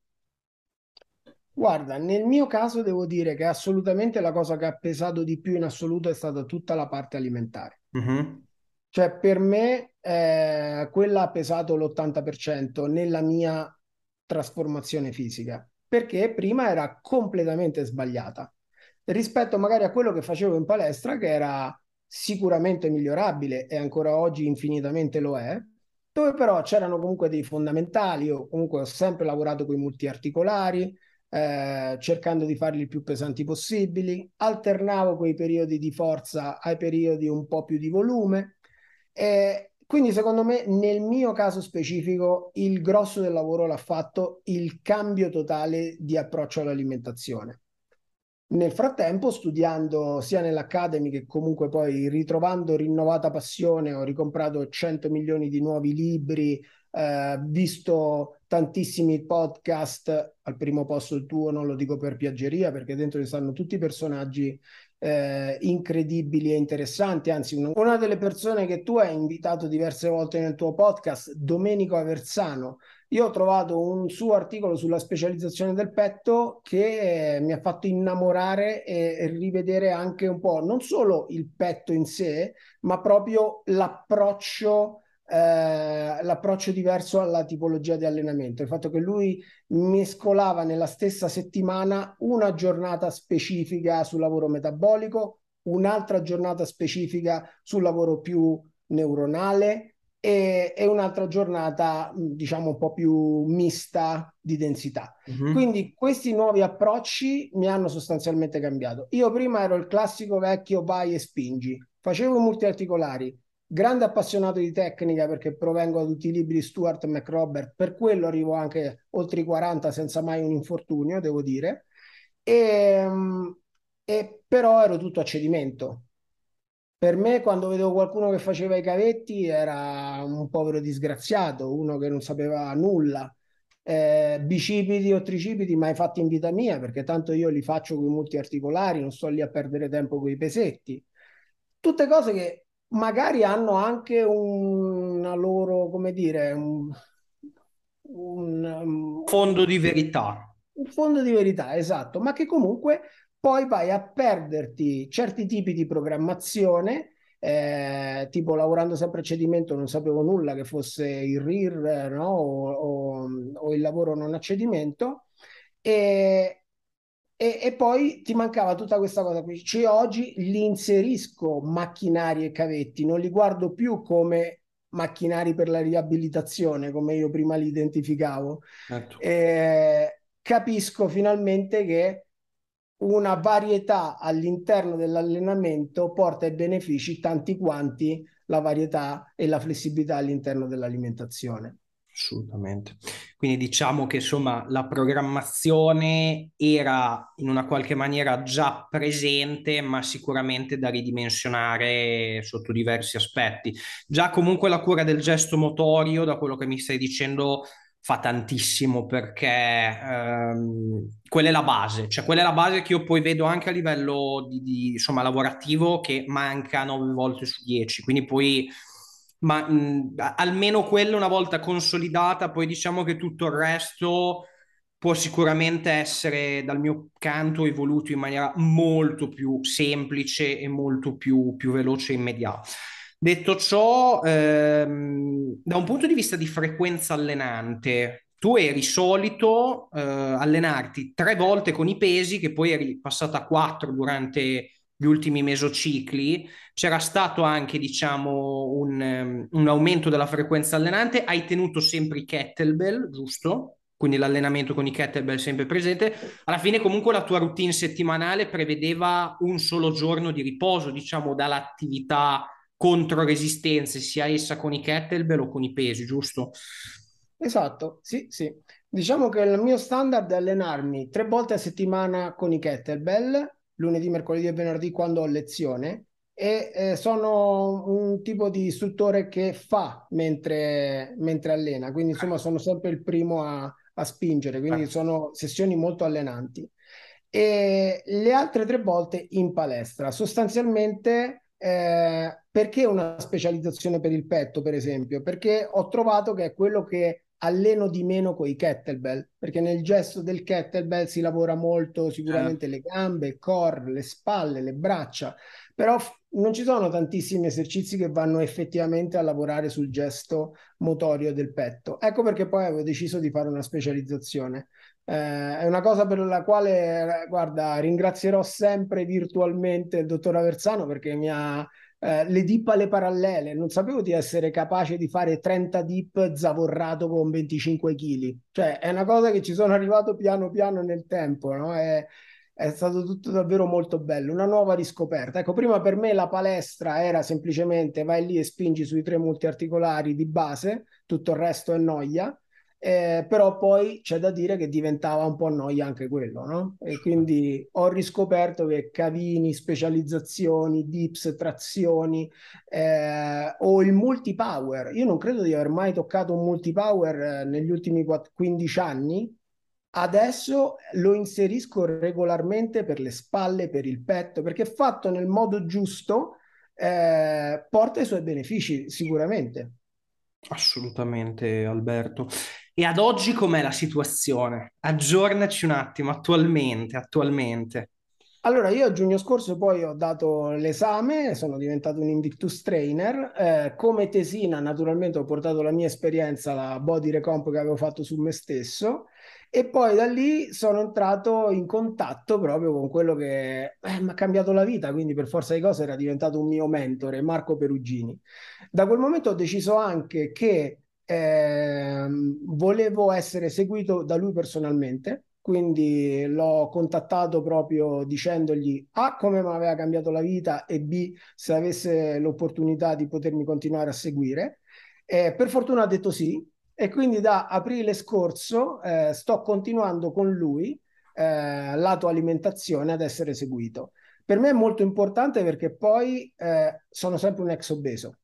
Guarda, nel mio caso devo dire che assolutamente la cosa che ha pesato di più in assoluto è stata tutta la parte alimentare. Mm-hmm. Cioè, per me, eh, quella ha pesato l'80% nella mia trasformazione fisica, perché prima era completamente sbagliata rispetto magari a quello che facevo in palestra, che era sicuramente migliorabile e ancora oggi infinitamente lo è, dove però c'erano comunque dei fondamentali. Io comunque ho sempre lavorato con i multiarticolari, eh, cercando di farli il più pesanti possibili, alternavo quei periodi di forza ai periodi un po' più di volume. E quindi secondo me nel mio caso specifico il grosso del lavoro l'ha fatto il cambio totale di approccio all'alimentazione. Nel frattempo, studiando sia nell'Academy che comunque poi ritrovando rinnovata passione, ho ricomprato 100 milioni di nuovi libri, eh, visto tantissimi podcast, al primo posto il tuo non lo dico per piaggeria perché dentro ci stanno tutti personaggi eh, incredibili e interessanti, anzi una, delle persone che tu hai invitato diverse volte nel tuo podcast, Domenico Aversano, io ho trovato un suo articolo sulla specializzazione del petto che mi ha fatto innamorare e rivedere anche un po' non solo il petto in sé, ma proprio l'approccio eh, l'approccio diverso alla tipologia di allenamento, il fatto che lui mescolava nella stessa settimana una giornata specifica sul lavoro metabolico, un'altra giornata specifica sul lavoro più neuronale e, e un'altra giornata diciamo un po' più mista di densità. Mm-hmm. Quindi questi nuovi approcci mi hanno sostanzialmente cambiato. Io prima ero il classico vecchio vai e spingi, facevo i multiarticolari, grande appassionato di tecnica perché provengo da tutti i libri di Stuart McRobert, per quello arrivo anche oltre i 40 senza mai un infortunio, devo dire, e, ehm, e però ero tutto a cedimento. Per me, quando vedevo qualcuno che faceva i cavetti, era un povero disgraziato, uno che non sapeva nulla. Eh, bicipiti o tricipiti mai fatti in vita mia, perché tanto io li faccio con i multiarticolari, non sto lì a perdere tempo con i pesetti. Tutte cose che magari hanno anche una loro, come dire, un, un um, fondo di verità. Un fondo di verità, esatto, ma che comunque poi vai a perderti certi tipi di programmazione. Eh, tipo lavorando sempre a cedimento non sapevo nulla che fosse il RIR no? o, o, o il lavoro non a cedimento e, e, e, poi ti mancava tutta questa cosa qui. Cioè, oggi li inserisco macchinari e cavetti, non li guardo più come macchinari per la riabilitazione, come io prima li identificavo. Certo. Eh, capisco finalmente che una varietà all'interno dell'allenamento porta ai benefici tanti quanti la varietà e la flessibilità all'interno dell'alimentazione. Assolutamente. Quindi diciamo che insomma la programmazione era in una qualche maniera già presente, ma sicuramente da ridimensionare sotto diversi aspetti. Già comunque la cura del gesto motorio, da quello che mi stai dicendo, fa tantissimo perché ehm, quella è la base, cioè quella è la base che io poi vedo anche a livello di, di insomma lavorativo che manca nove volte su dieci. Quindi poi ma mh, almeno quella una volta consolidata, poi diciamo che tutto il resto può sicuramente essere dal mio canto evoluto in maniera molto più semplice e molto più, più veloce e immediata. Detto ciò, ehm, da un punto di vista di frequenza allenante, tu eri solito eh, allenarti tre volte con i pesi, che poi eri passata a quattro durante gli ultimi mesocicli, c'era stato anche, diciamo, un, um, un, aumento della frequenza allenante. Hai tenuto sempre i kettlebell, giusto? quindi l'allenamento con i kettlebell sempre presente. Alla fine comunque la tua routine settimanale prevedeva un solo giorno di riposo, diciamo, dall'attività contro resistenze, sia essa con i kettlebell o con i pesi, giusto? Esatto, sì, sì. Diciamo che il mio standard è allenarmi tre volte a settimana con i kettlebell, lunedì, mercoledì e venerdì quando ho lezione, e eh, sono un tipo di istruttore che fa mentre, mentre allena, quindi insomma sono sempre il primo a, a spingere, quindi sono sessioni molto allenanti. E le altre tre volte in palestra, sostanzialmente eh, perché una specializzazione per il petto, per esempio? Perché ho trovato che è quello che alleno di meno con i kettlebell, perché nel gesto del kettlebell si lavora molto sicuramente le gambe, il core, le spalle, le braccia, però non ci sono tantissimi esercizi che vanno effettivamente a lavorare sul gesto motorio del petto. Ecco perché poi avevo deciso di fare una specializzazione. Eh, è una cosa per la quale, guarda, ringrazierò sempre virtualmente il dottor Aversano perché mi ha eh, le dip alle parallele. Non sapevo di essere capace di fare 30 dip zavorrato con 25 kg. Cioè, è una cosa che ci sono arrivato piano piano nel tempo, no? È, è stato tutto davvero molto bello, una nuova riscoperta. Ecco, prima per me la palestra era semplicemente vai lì e spingi sui tre multiarticolari di base, tutto il resto è noia, eh, però poi c'è da dire che diventava un po' noia anche quello, no? E quindi ho riscoperto che cavini, specializzazioni, dips, trazioni eh, o il multipower. Io non credo di aver mai toccato un multipower eh, negli ultimi 15 anni, Adesso lo inserisco regolarmente per le spalle, per il petto, perché fatto nel modo giusto eh, porta i suoi benefici sicuramente. Assolutamente, Alberto. E ad oggi com'è la situazione? Aggiornaci un attimo, attualmente, attualmente. Allora, io a giugno scorso poi ho dato l'esame, sono diventato un Invictus Trainer. Eh, come tesina, naturalmente, ho portato la mia esperienza, la body recomp che avevo fatto su me stesso e poi da lì sono entrato in contatto proprio con quello che eh, mi ha cambiato la vita, quindi per forza di cose era diventato un mio mentore, Marco Perugini. Da quel momento ho deciso anche che eh, volevo essere seguito da lui personalmente, quindi l'ho contattato proprio dicendogli A come mi aveva cambiato la vita e B se avesse l'opportunità di potermi continuare a seguire. Eh, per fortuna ha detto sì, e quindi da aprile scorso eh, sto continuando con lui eh, lato alimentazione ad essere seguito. Per me è molto importante perché poi eh, sono sempre un ex obeso.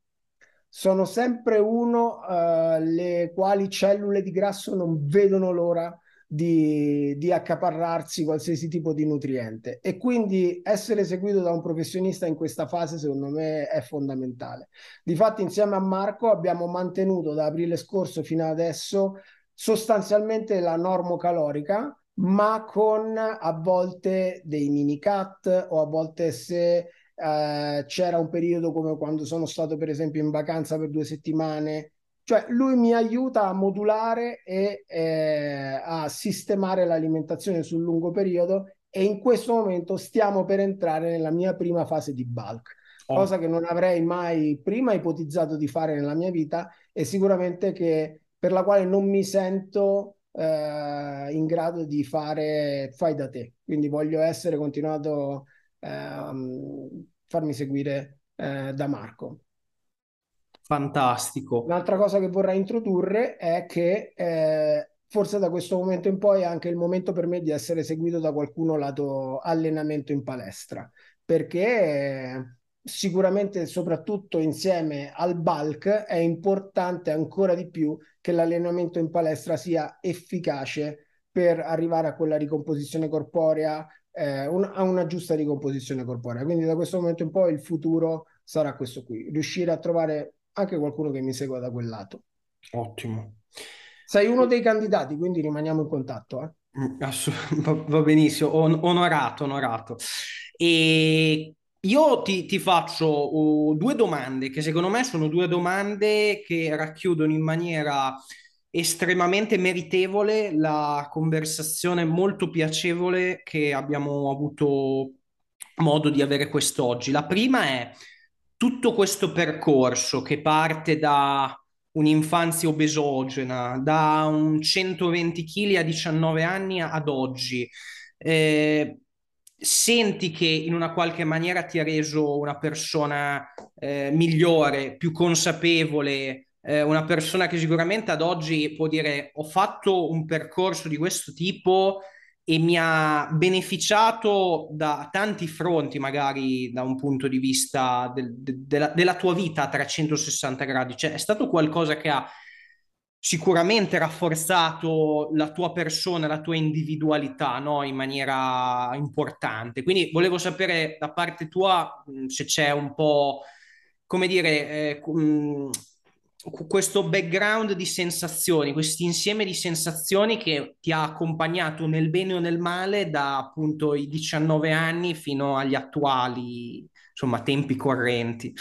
Sono sempre uno eh, le quali cellule di grasso non vedono l'ora di, di, accaparrarsi qualsiasi tipo di nutriente e quindi essere seguito da un professionista in questa fase secondo me è fondamentale. Difatti insieme a Marco abbiamo mantenuto da aprile scorso fino adesso sostanzialmente la normocalorica ma con a volte dei mini cut o a volte se eh, c'era un periodo come quando sono stato per esempio in vacanza per due settimane cioè lui mi aiuta a modulare e eh, a sistemare l'alimentazione sul lungo periodo e in questo momento stiamo per entrare nella mia prima fase di bulk, oh. cosa che non avrei mai prima ipotizzato di fare nella mia vita e sicuramente che per la quale non mi sento eh, in grado di fare fai da te. Quindi voglio essere continuato farmi seguire eh, da Marco. Fantastico. Un'altra cosa che vorrei introdurre è che eh, forse da questo momento in poi è anche il momento per me di essere seguito da qualcuno lato allenamento in palestra, perché eh, sicuramente soprattutto insieme al bulk è importante ancora di più che l'allenamento in palestra sia efficace per arrivare a quella ricomposizione corporea, eh, un, a una giusta ricomposizione corporea. Quindi da questo momento in poi il futuro sarà questo qui, riuscire a trovare anche qualcuno che mi segua da quel lato. Ottimo. Sei uno dei candidati, quindi rimaniamo in contatto. Eh? Mm, va, va benissimo, On- onorato, onorato. E io ti, ti faccio uh, due domande che secondo me sono due domande che racchiudono in maniera estremamente meritevole la conversazione molto piacevole che abbiamo avuto modo di avere quest'oggi. La prima è tutto questo percorso che parte da un'infanzia obesogena, da un 120 kg a 19 anni ad oggi, eh, senti che in una qualche maniera ti ha reso una persona eh, migliore, più consapevole, eh, una persona che sicuramente ad oggi può dire ho fatto un percorso di questo tipo e mi ha beneficiato da tanti fronti, magari da un punto di vista del, de, della, della, tua vita a 360 gradi. Cioè, è stato qualcosa che ha sicuramente rafforzato la tua persona, la tua individualità, no? In maniera importante. Quindi volevo sapere da parte tua se c'è un po', come dire, eh, questo background di sensazioni, questo insieme di sensazioni che ti ha accompagnato nel bene o nel male da appunto i 19 anni fino agli attuali, insomma, tempi correnti.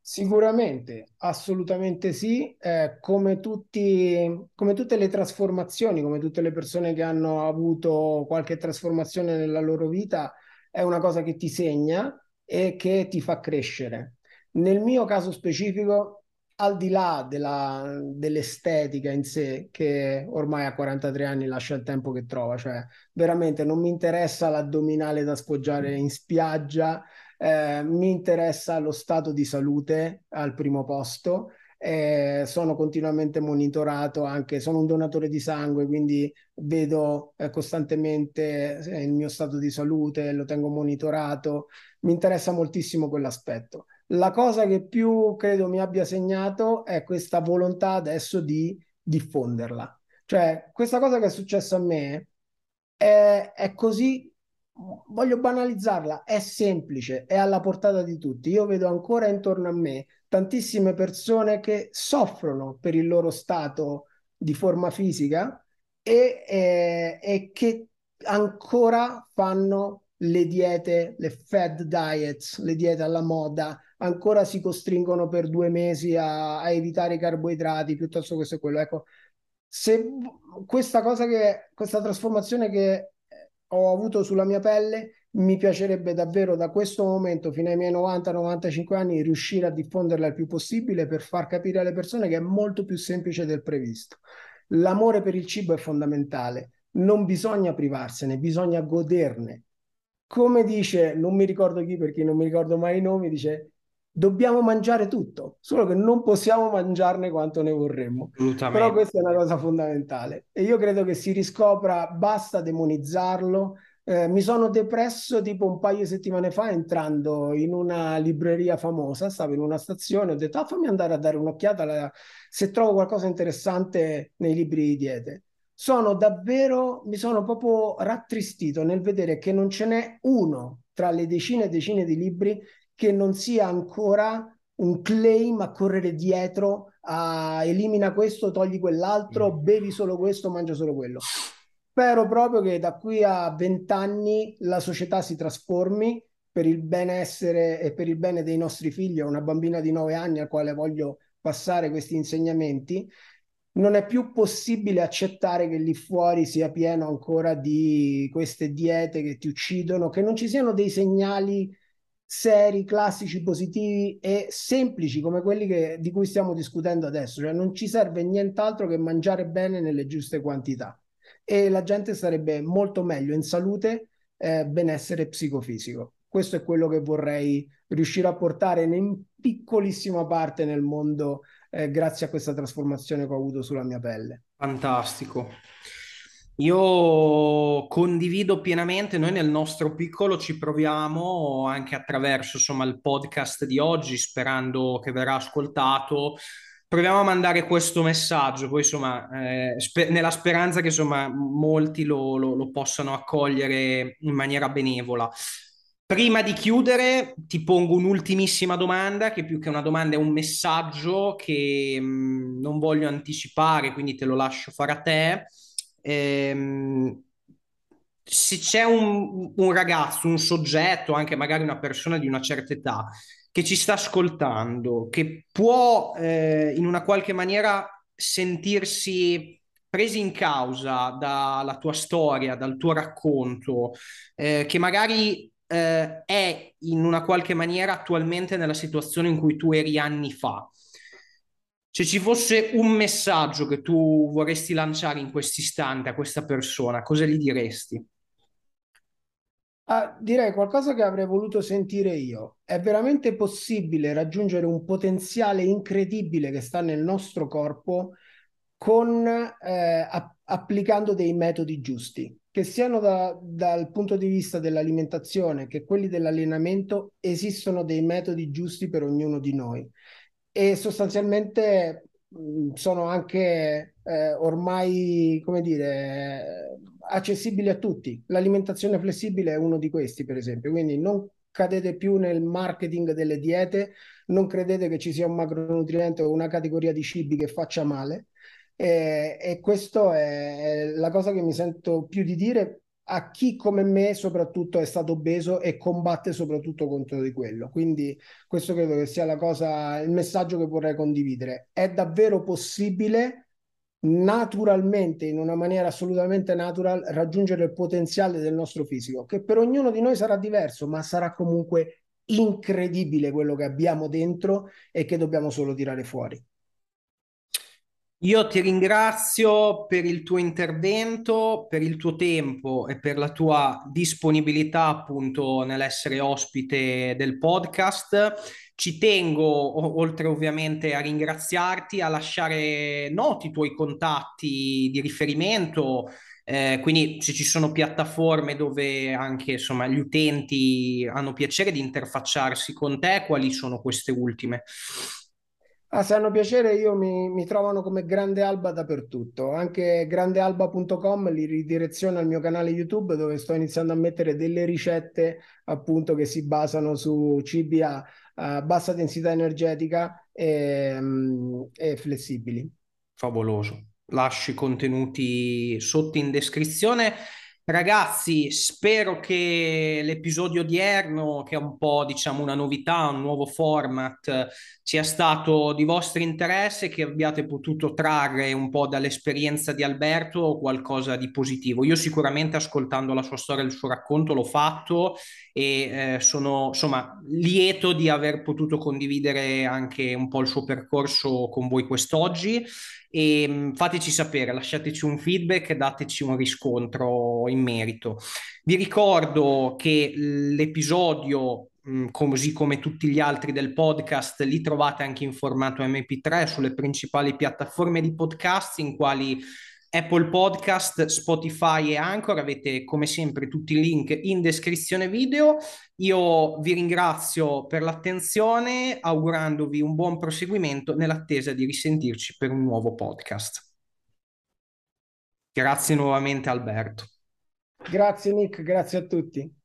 Sicuramente, assolutamente sì, eh, come, tutti, come tutte le trasformazioni, come tutte le persone che hanno avuto qualche trasformazione nella loro vita, è una cosa che ti segna e che ti fa crescere. Nel mio caso specifico, al di là della, dell'estetica in sé, che ormai a 43 anni lascia il tempo che trova, cioè veramente non mi interessa l'addominale da sfoggiare in spiaggia, eh, mi interessa lo stato di salute al primo posto. Eh, sono continuamente monitorato anche, sono un donatore di sangue, quindi vedo eh, costantemente eh, il mio stato di salute, lo tengo monitorato, mi interessa moltissimo quell'aspetto. La cosa che più credo mi abbia segnato è questa volontà adesso di diffonderla. Cioè, questa cosa che è successa a me è, è così, voglio banalizzarla, è semplice, è alla portata di tutti. Io vedo ancora intorno a me tantissime persone che soffrono per il loro stato di forma fisica e, e, e che ancora fanno le diete, le fed diets, le diete alla moda, ancora si costringono per due mesi a, a evitare i carboidrati piuttosto questo e quello. Ecco, se questa cosa che, questa trasformazione che ho avuto sulla mia pelle, mi piacerebbe davvero da questo momento fino ai miei 90-95 anni riuscire a diffonderla il più possibile per far capire alle persone che è molto più semplice del previsto. L'amore per il cibo è fondamentale, non bisogna privarsene, bisogna goderne. Come dice, non mi ricordo chi perché non mi ricordo mai i nomi, dice dobbiamo mangiare tutto, solo che non possiamo mangiarne quanto ne vorremmo. Però questa è una cosa fondamentale e io credo che si riscopra, basta demonizzarlo. Eh, mi sono depresso tipo un paio di settimane fa entrando in una libreria famosa, stavo in una stazione, ho detto ah, fammi andare a dare un'occhiata alla... se trovo qualcosa interessante nei libri di diete. Sono davvero, mi sono proprio rattristito nel vedere che non ce n'è uno tra le decine e decine di libri che non sia ancora un claim a correre dietro a elimina questo, togli quell'altro, mm. bevi solo questo, mangia solo quello. Spero proprio che da qui a vent'anni la società si trasformi per il benessere e per il bene dei nostri figli. Ho una bambina di nove anni al quale voglio passare questi insegnamenti. Non è più possibile accettare che lì fuori sia pieno ancora di queste diete che ti uccidono, che non ci siano dei segnali seri, classici, positivi e semplici come quelli che, di cui stiamo discutendo adesso. Cioè non ci serve nient'altro che mangiare bene nelle giuste quantità e la gente sarebbe molto meglio in salute, eh, benessere psicofisico. Questo è quello che vorrei riuscire a portare in piccolissima parte nel mondo eh, grazie a questa trasformazione che ho avuto sulla mia pelle. Fantastico. Io condivido pienamente, noi nel nostro piccolo ci proviamo anche attraverso insomma, il podcast di oggi, sperando che verrà ascoltato. Proviamo a mandare questo messaggio, poi insomma, eh, sper- nella speranza che insomma, molti lo, lo, lo possano accogliere in maniera benevola. Prima di chiudere, ti pongo un'ultimissima domanda, che più che una domanda è un messaggio che mh, mm, non voglio anticipare, quindi te lo lascio fare a te ehm, se c'è un, un, ragazzo, un soggetto, anche magari una persona di una certa età, che ci sta ascoltando, che può eh, in una qualche maniera sentirsi presi in causa dalla tua storia, dal tuo racconto, eh, che magari eh, è in una qualche maniera attualmente nella situazione in cui tu eri anni fa Se ci fosse un messaggio che tu vorresti lanciare in questo istante a questa persona, cosa gli diresti? Ah, direi qualcosa che avrei voluto sentire io. È veramente possibile raggiungere un potenziale incredibile che sta nel nostro corpo con, eh, app- applicando dei metodi giusti, che siano da- dal punto di vista dell'alimentazione che quelli dell'allenamento, esistono dei metodi giusti per ognuno di noi e sostanzialmente mh, sono anche eh, ormai, come dire, accessibili a tutti. L'alimentazione flessibile è uno di questi, per esempio, quindi non cadete più nel marketing delle diete, non credete che ci sia un macronutriente o una categoria di cibi che faccia male. E, e questo è la cosa che mi sento più di dire a chi come me soprattutto è stato obeso e combatte soprattutto contro di quello. Quindi questo credo che sia la cosa, il messaggio che vorrei condividere. È davvero possibile naturalmente, in una maniera assolutamente natural, raggiungere il potenziale del nostro fisico, che per ognuno di noi sarà diverso, ma sarà comunque incredibile quello che abbiamo dentro e che dobbiamo solo tirare fuori. Io ti ringrazio per il tuo intervento, per il tuo tempo e per la tua disponibilità appunto nell'essere ospite del podcast. Ci tengo, oltre ovviamente a ringraziarti, a lasciare noti i tuoi contatti di riferimento. Eh, quindi se ci sono piattaforme dove anche insomma, gli utenti hanno piacere di interfacciarsi con te, quali sono queste ultime? Ah, se hanno piacere, io mi, mi, trovano come Grande Alba dappertutto. Anche grandealba.com li ridireziona al mio canale YouTube dove sto iniziando a mettere delle ricette appunto che si basano su cibi a, a bassa densità energetica e, e flessibili. Favoloso. Lasci i contenuti sotto in descrizione. Ragazzi, spero che l'episodio odierno, che è un po' diciamo una novità, un nuovo format, sia stato di vostro interesse, che abbiate potuto trarre un po' dall'esperienza di Alberto qualcosa di positivo. Io sicuramente ascoltando la sua storia e il suo racconto l'ho fatto e eh, sono insomma lieto di aver potuto condividere anche un po' il suo percorso con voi quest'oggi e mm, fateci sapere, lasciateci un feedback, dateci un riscontro in merito. Vi ricordo che l'episodio così come tutti gli altri del podcast, li trovate anche in formato MP3 sulle principali piattaforme di podcast in quali Apple Podcast, Spotify e Anchor. Avete come sempre tutti i link in descrizione video. Io vi ringrazio per l'attenzione, augurandovi un buon proseguimento nell'attesa di risentirci per un nuovo podcast. Grazie nuovamente Alberto. Grazie Nick, grazie a tutti.